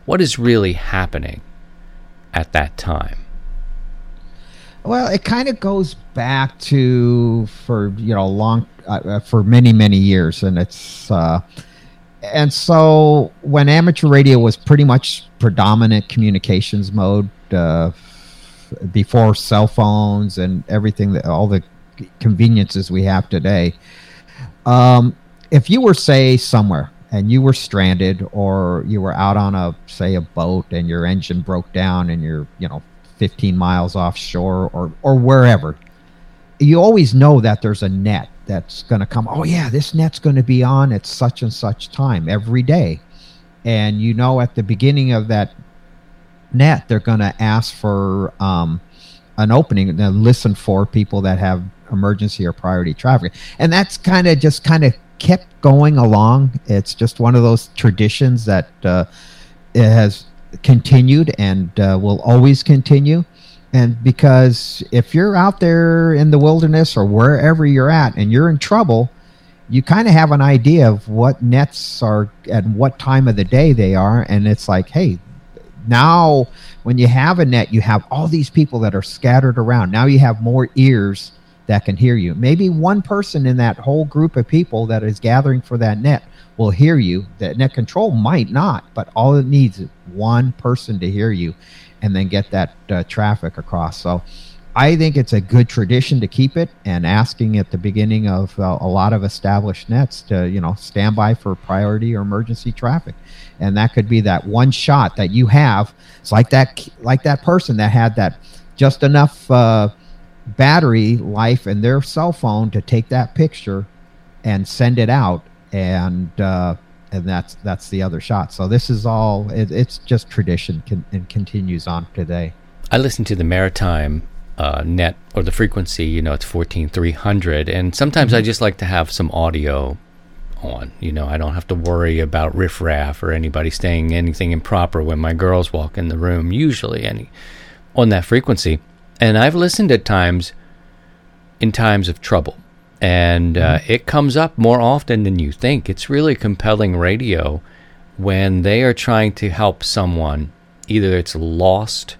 What is really happening at that time? Well, it kind of goes back to for you know long uh, uh, for many many years, and it's uh, and so when amateur radio was pretty much predominant communications mode uh, before cell phones and everything that all the conveniences we have today. Um, if you were say somewhere and you were stranded or you were out on a say a boat and your engine broke down and you're you know 15 miles offshore or or wherever you always know that there's a net that's going to come oh yeah this net's going to be on at such and such time every day. And you know at the beginning of that net they're going to ask for um, an opening and listen for people that have emergency or priority traffic. And that's kind of just kind of kept going along. It's just one of those traditions that uh, has continued and uh, will always continue and because if you're out there in the wilderness or wherever you're at and you're in trouble you kind of have an idea of what nets are at what time of the day they are. And it's like hey now when you have a net you have all these people that are scattered around. Now you have more ears that can hear you. Maybe one person in that whole group of people that is gathering for that net will hear you. That net control might not but all it needs is one person to hear you and then get that uh, traffic across so I think it's a good tradition to keep it and asking at the beginning of uh, a lot of established nets to, you know, stand by for priority or emergency traffic. And that could be that one shot that you have. It's like that, like that person that had that just enough uh, battery life in their cell phone to take that picture and send it out. And, uh, and that's that's the other shot. So this is all it, it's just tradition con- and continues on today. I listen to the maritime uh, net or the frequency. You know, it's fourteen three hundred, and sometimes I just like to have some audio on. You know, I don't have to worry about riffraff or anybody saying anything improper when my girls walk in the room. Usually, any on that frequency, and I've listened at times in times of trouble, and uh, it comes up more often than you think. It's really compelling radio when they are trying to help someone. Either it's lost,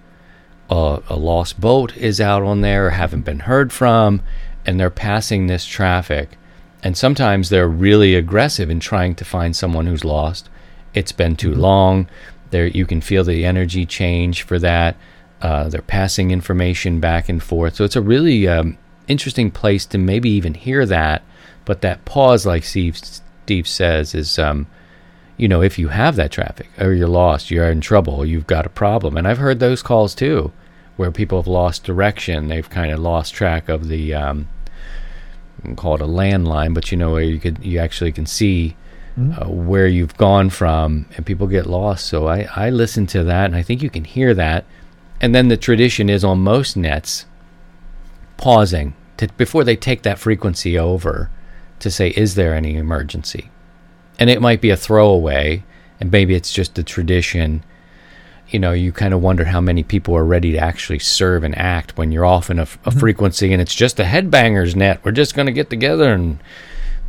uh, a lost boat is out on there, or haven't been heard from, and they're passing this traffic. And sometimes they're really aggressive in trying to find someone who's lost. It's been too long. There, you can feel the energy change for that. Uh, they're passing information back and forth. So it's a really um, interesting place to maybe even hear that. But that pause, like Steve, Steve says, is um, you know, if you have that traffic or you're lost, you're in trouble, you've got a problem. And I've heard those calls too, where people have lost direction. They've kind of lost track of the, um, call it a landline, but you know, where you could, you actually can see uh, where you've gone from and people get lost. So I, I listen to that and I think you can hear that. And then the tradition is on most nets pausing to, before they take that frequency over to say, is there any emergency? and it might be a throwaway, and maybe it's just a tradition. You know, you kind of wonder how many people are ready to actually serve and act when you're off in a, a frequency and it's just a headbangers net. We're just going to get together and,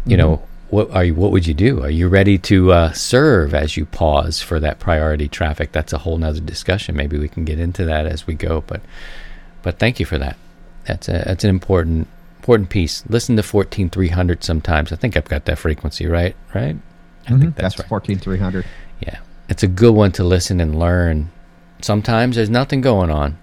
you know, what are you? What would you do? Are you ready to uh, serve as you pause for that priority traffic? That's a whole nother discussion. Maybe we can get into that as we go. But, but thank you for that. That's a that's an important important piece. Listen to fourteen three hundred sometimes. I think I've got that frequency right. Right. I think That's, that's right. fourteen three hundred. Yeah. It's a good one to listen and learn. Sometimes there's nothing going on.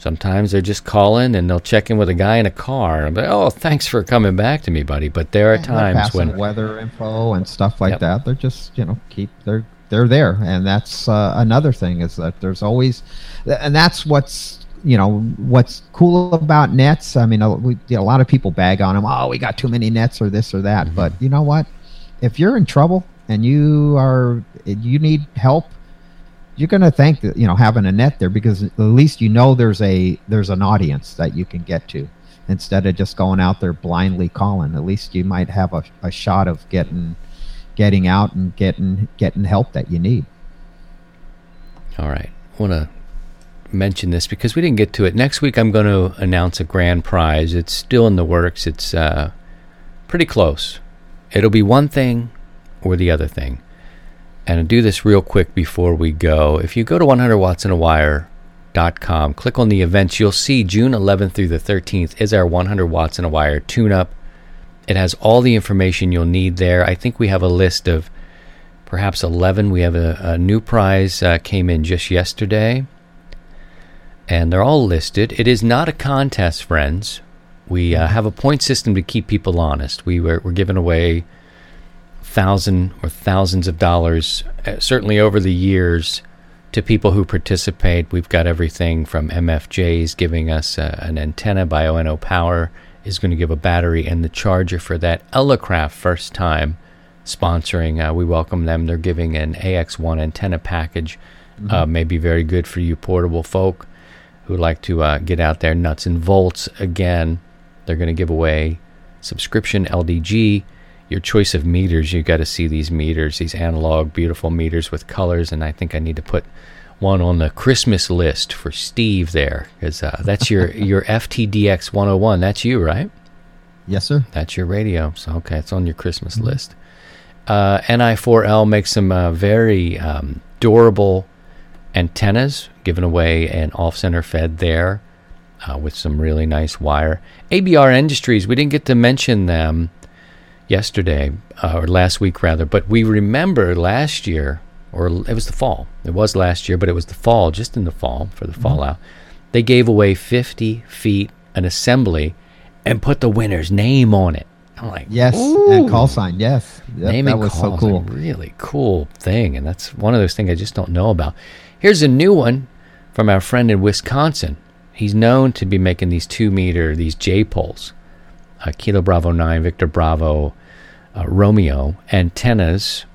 Sometimes they're just calling and they'll check in with a guy in a car. I'm like, oh, thanks for coming back to me, buddy. But there are times when weather info and stuff like Yep. that. They're just you know keep they're they're there, and that's uh, another thing is that there's always, and that's what's you know what's cool about nets. I mean, a, we, a lot of people bag on them. Oh, we got too many nets or this or that. Mm-hmm. But you know what? If you're in trouble and you are you need help, you're going to thank the, you know having a net there because at least you know there's a there's an audience that you can get to instead of just going out there blindly calling. At least you might have a, a shot of getting getting out and getting getting help that you need. All right. I want to mention this because we didn't get to it. Next week, I'm going to announce a grand prize. It's still in the works. It's uh, pretty close. It'll be one thing or the other thing. And I'll do this real quick before we go. If you go to 100wattsinawire.com, click on the events, you'll see June 11th through the 13th is our 100 watts in a wire tune up. It has all the information you'll need there. I think we have a list of perhaps 11. We have a, a new prize uh, came in just yesterday, and they're all listed. It is not a contest, friends. We uh, have a point system to keep people honest. We were, we're giving away thousand or thousands of dollars, uh, certainly over the years, to people who participate. We've got everything from MFJ's giving us uh, an antenna, Bioenno Power is going to give a battery and the charger for that. Elecraft, first time sponsoring. Uh, we welcome them. They're giving an AX1 antenna package. Uh, may be very good for you portable folk who like to uh, get out there. Nuts and bolts again. They're going to give away subscription LDG. Your choice of meters. You got to see these meters, these analog, beautiful meters with colors. And I think I need to put one on the Christmas list for Steve there, because uh, that's your your FTDX 101. That's you, right? Yes, sir. That's your radio. So okay, it's on your Christmas list. Uh, Ni4L makes some uh, very um, durable antennas, giving away an off-center fed there uh, with some really nice wire. ABR Industries, we didn't get to mention them yesterday uh, or last week rather, but we remember last year, or it was the fall. It was last year, but it was the fall, just in the fall for the fallout. They gave away 50 feet an assembly and put the winner's name on it. I'm like, Yes, and call sign. Yes, Yep, Name that and was so call's cool. a really cool thing, and that's one of those things I just don't know about. Here's a new one from our friend in Wisconsin. He's known to be making these two meter, these J poles, uh, Kilo Bravo 9, Victor Bravo, uh, Romeo antennas.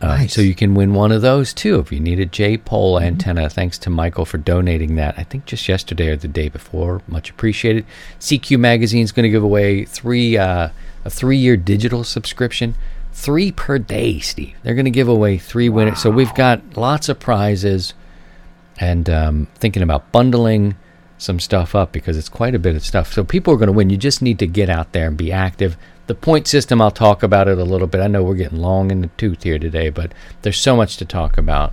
Uh, Nice. So you can win one of those too if you need a J pole antenna. Thanks to Michael for donating that. I think just yesterday or the day before. Much appreciated. CQ Magazine is going to give away three uh, a three year digital subscription three per day, Steve. They're going to give away three winners. So we've got lots of prizes and um, thinking about bundling some stuff up because it's quite a bit of stuff. So people are going to win. You just need to get out there and be active. The point system, I'll talk about it a little bit. I know we're getting long in the tooth here today, but there's so much to talk about.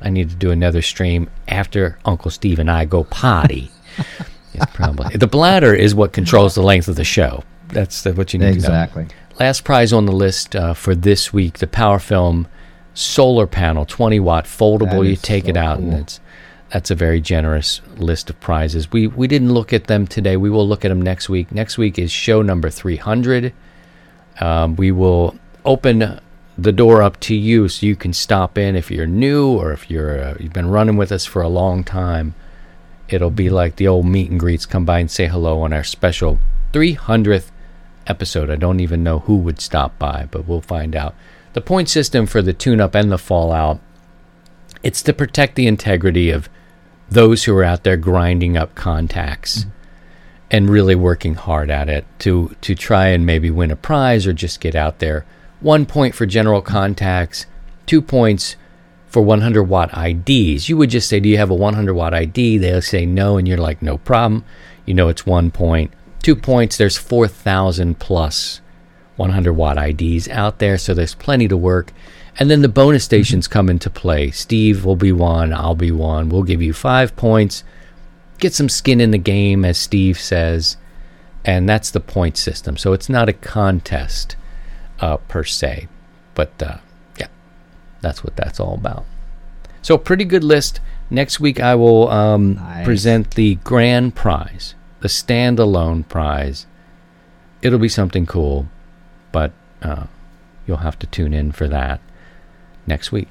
I need to do another stream after Uncle Steve and I go potty. yeah, probably. The bladder is what controls the length of the show. That's the, what you need Exactly. to know. Last prize on the list uh, for this week: the Power Film solar panel, 20 watt, foldable. You take it so out, and it's that's a very generous list of prizes. We we didn't look at them today. We will look at them next week. Next week is show number 300. Um, we will open the door up to you so you can stop in if you're new or if you're uh, you've been running with us for a long time. It'll be like the old meet and greets. Come by and say hello on our special 300th episode. I don't even know who would stop by, but we'll find out. The point system for the tune up and the fallout it's to protect the integrity of those who are out there grinding up contacts mm-hmm. and really working hard at it to to try and maybe win a prize or just get out there. One point for general contacts, two points for 100 watt IDs. You would just say, "Do you have a 100 watt ID?" They'll say no, and you're like, "No problem." You know it's one point, two points. There's 4,000 plus 100 watt IDs out there, so there's plenty to work. And then the bonus stations come into play. Steve will be one, I'll be one. We'll give you five points. Get some skin in the game, as Steve says. And that's the point system. So it's not a contest uh, per se. But uh, yeah, that's what that's all about. So, pretty good list. Next week, I will um, Nice. present the grand prize, the standalone prize. It'll be something cool, but uh, you'll have to tune in for that next week.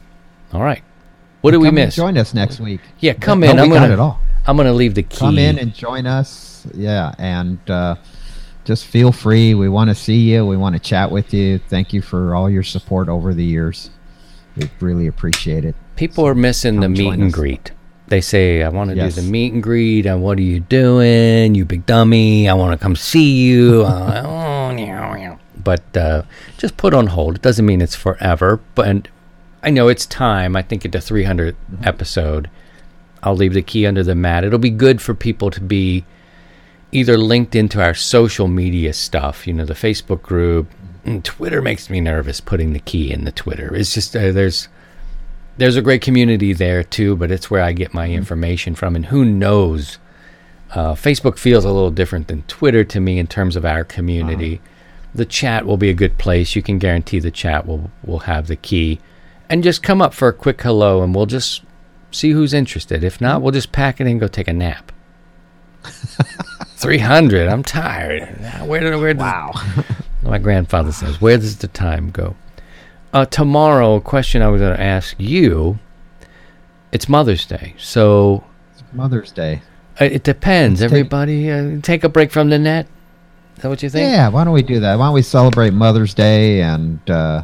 All right. What do we miss? Join us next week. Yeah, come No, in. I'm got gonna it all. I'm gonna leave the key. Come in and join us. Yeah, and uh, just feel free. We want to see you. We want to chat with you. Thank you for all your support over the years. We really appreciate it. People are missing the meet and us. greet. They say, "I want to Yes. do the meet and greet." And what are you doing, you big dummy? I want to come see you. Uh, oh, but uh, just put on hold. It doesn't mean it's forever. But and I know it's time. I think at the 300th Mm-hmm. episode, I'll leave the key under the mat. It'll be good for people to be either linked into our social media stuff, you know, the Facebook group. And Twitter makes me nervous putting the key in the Twitter. It's just uh, there's there's a great community there too, but it's where I get my information from. And who knows? Uh, Facebook feels a little different than Twitter to me in terms of our community. The chat will be a good place. You can guarantee the chat will will have the key, and just come up for a quick hello, and we'll just see who's interested. If not, we'll just pack it in and go take a nap. Three hundred. I'm tired. Where did where did Wow. my grandfather says, "Where does the time go?" Uh, tomorrow, a question I was going to ask you. It's Mother's Day, so Mother's Day. uh, it depends. Take- Everybody, uh, take a break from the net. Is that what you think? Yeah, why don't we do that? Why don't we celebrate Mother's Day and uh,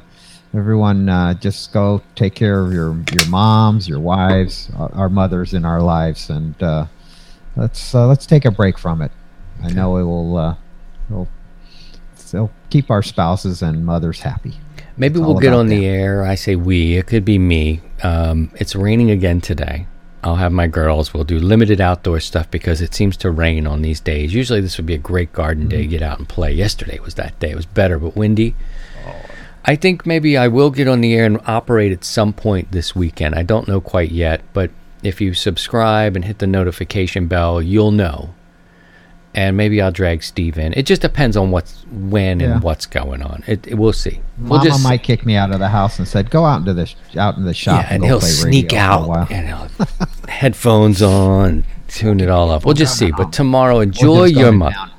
everyone uh, just go take care of your your moms, your wives, our, our mothers in our lives, and uh, let's uh, let's take a break from it. I know it will uh, it'll, it'll keep our spouses and mothers happy. Maybe It's we'll get on the air. I say we. It could be me. Um, it's raining again today. I'll have my girls. We'll do limited outdoor stuff because it seems to rain on these days. Usually, this would be a great garden day. Get out and play. Yesterday was that day. It was better, but windy. I think maybe I will get on the air and operate at some point this weekend. I don't know quite yet, but if you subscribe and hit the notification bell, you'll know. And maybe I'll drag Steve in. It just depends on what's when Yeah. and what's going on. It, it we'll see. We'll Mama just might kick me out of the house and said, "Go out into the out in the shop yeah, and go he'll sneak out and he'll headphones on, tune it all up. We'll just see. But tomorrow, enjoy your mother. down.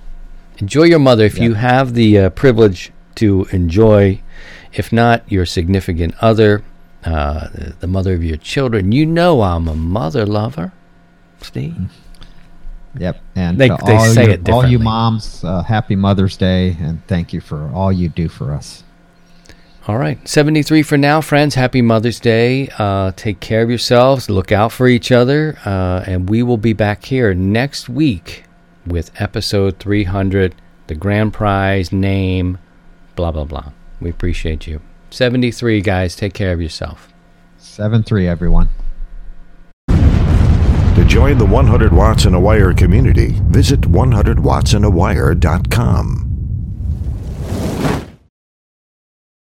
Enjoy your mother if you have the uh, privilege to enjoy. If not, your significant other, uh, the- the mother of your children. You know I'm a mother lover, Steve. Yep, and They- they all, say it all you moms, uh, happy Mother's Day, and thank you for all you do for us. All right, 73 for now, friends. Happy Mother's Day. Uh, take care of yourselves. Look out for each other. Uh, and we will be back here next week with episode 300, the grand prize name, blah, blah, blah. We appreciate you. 73, guys. Take care of yourself. 7 3, everyone. To join the 100 Watts in a Wire community, visit 100wattsinawire.com.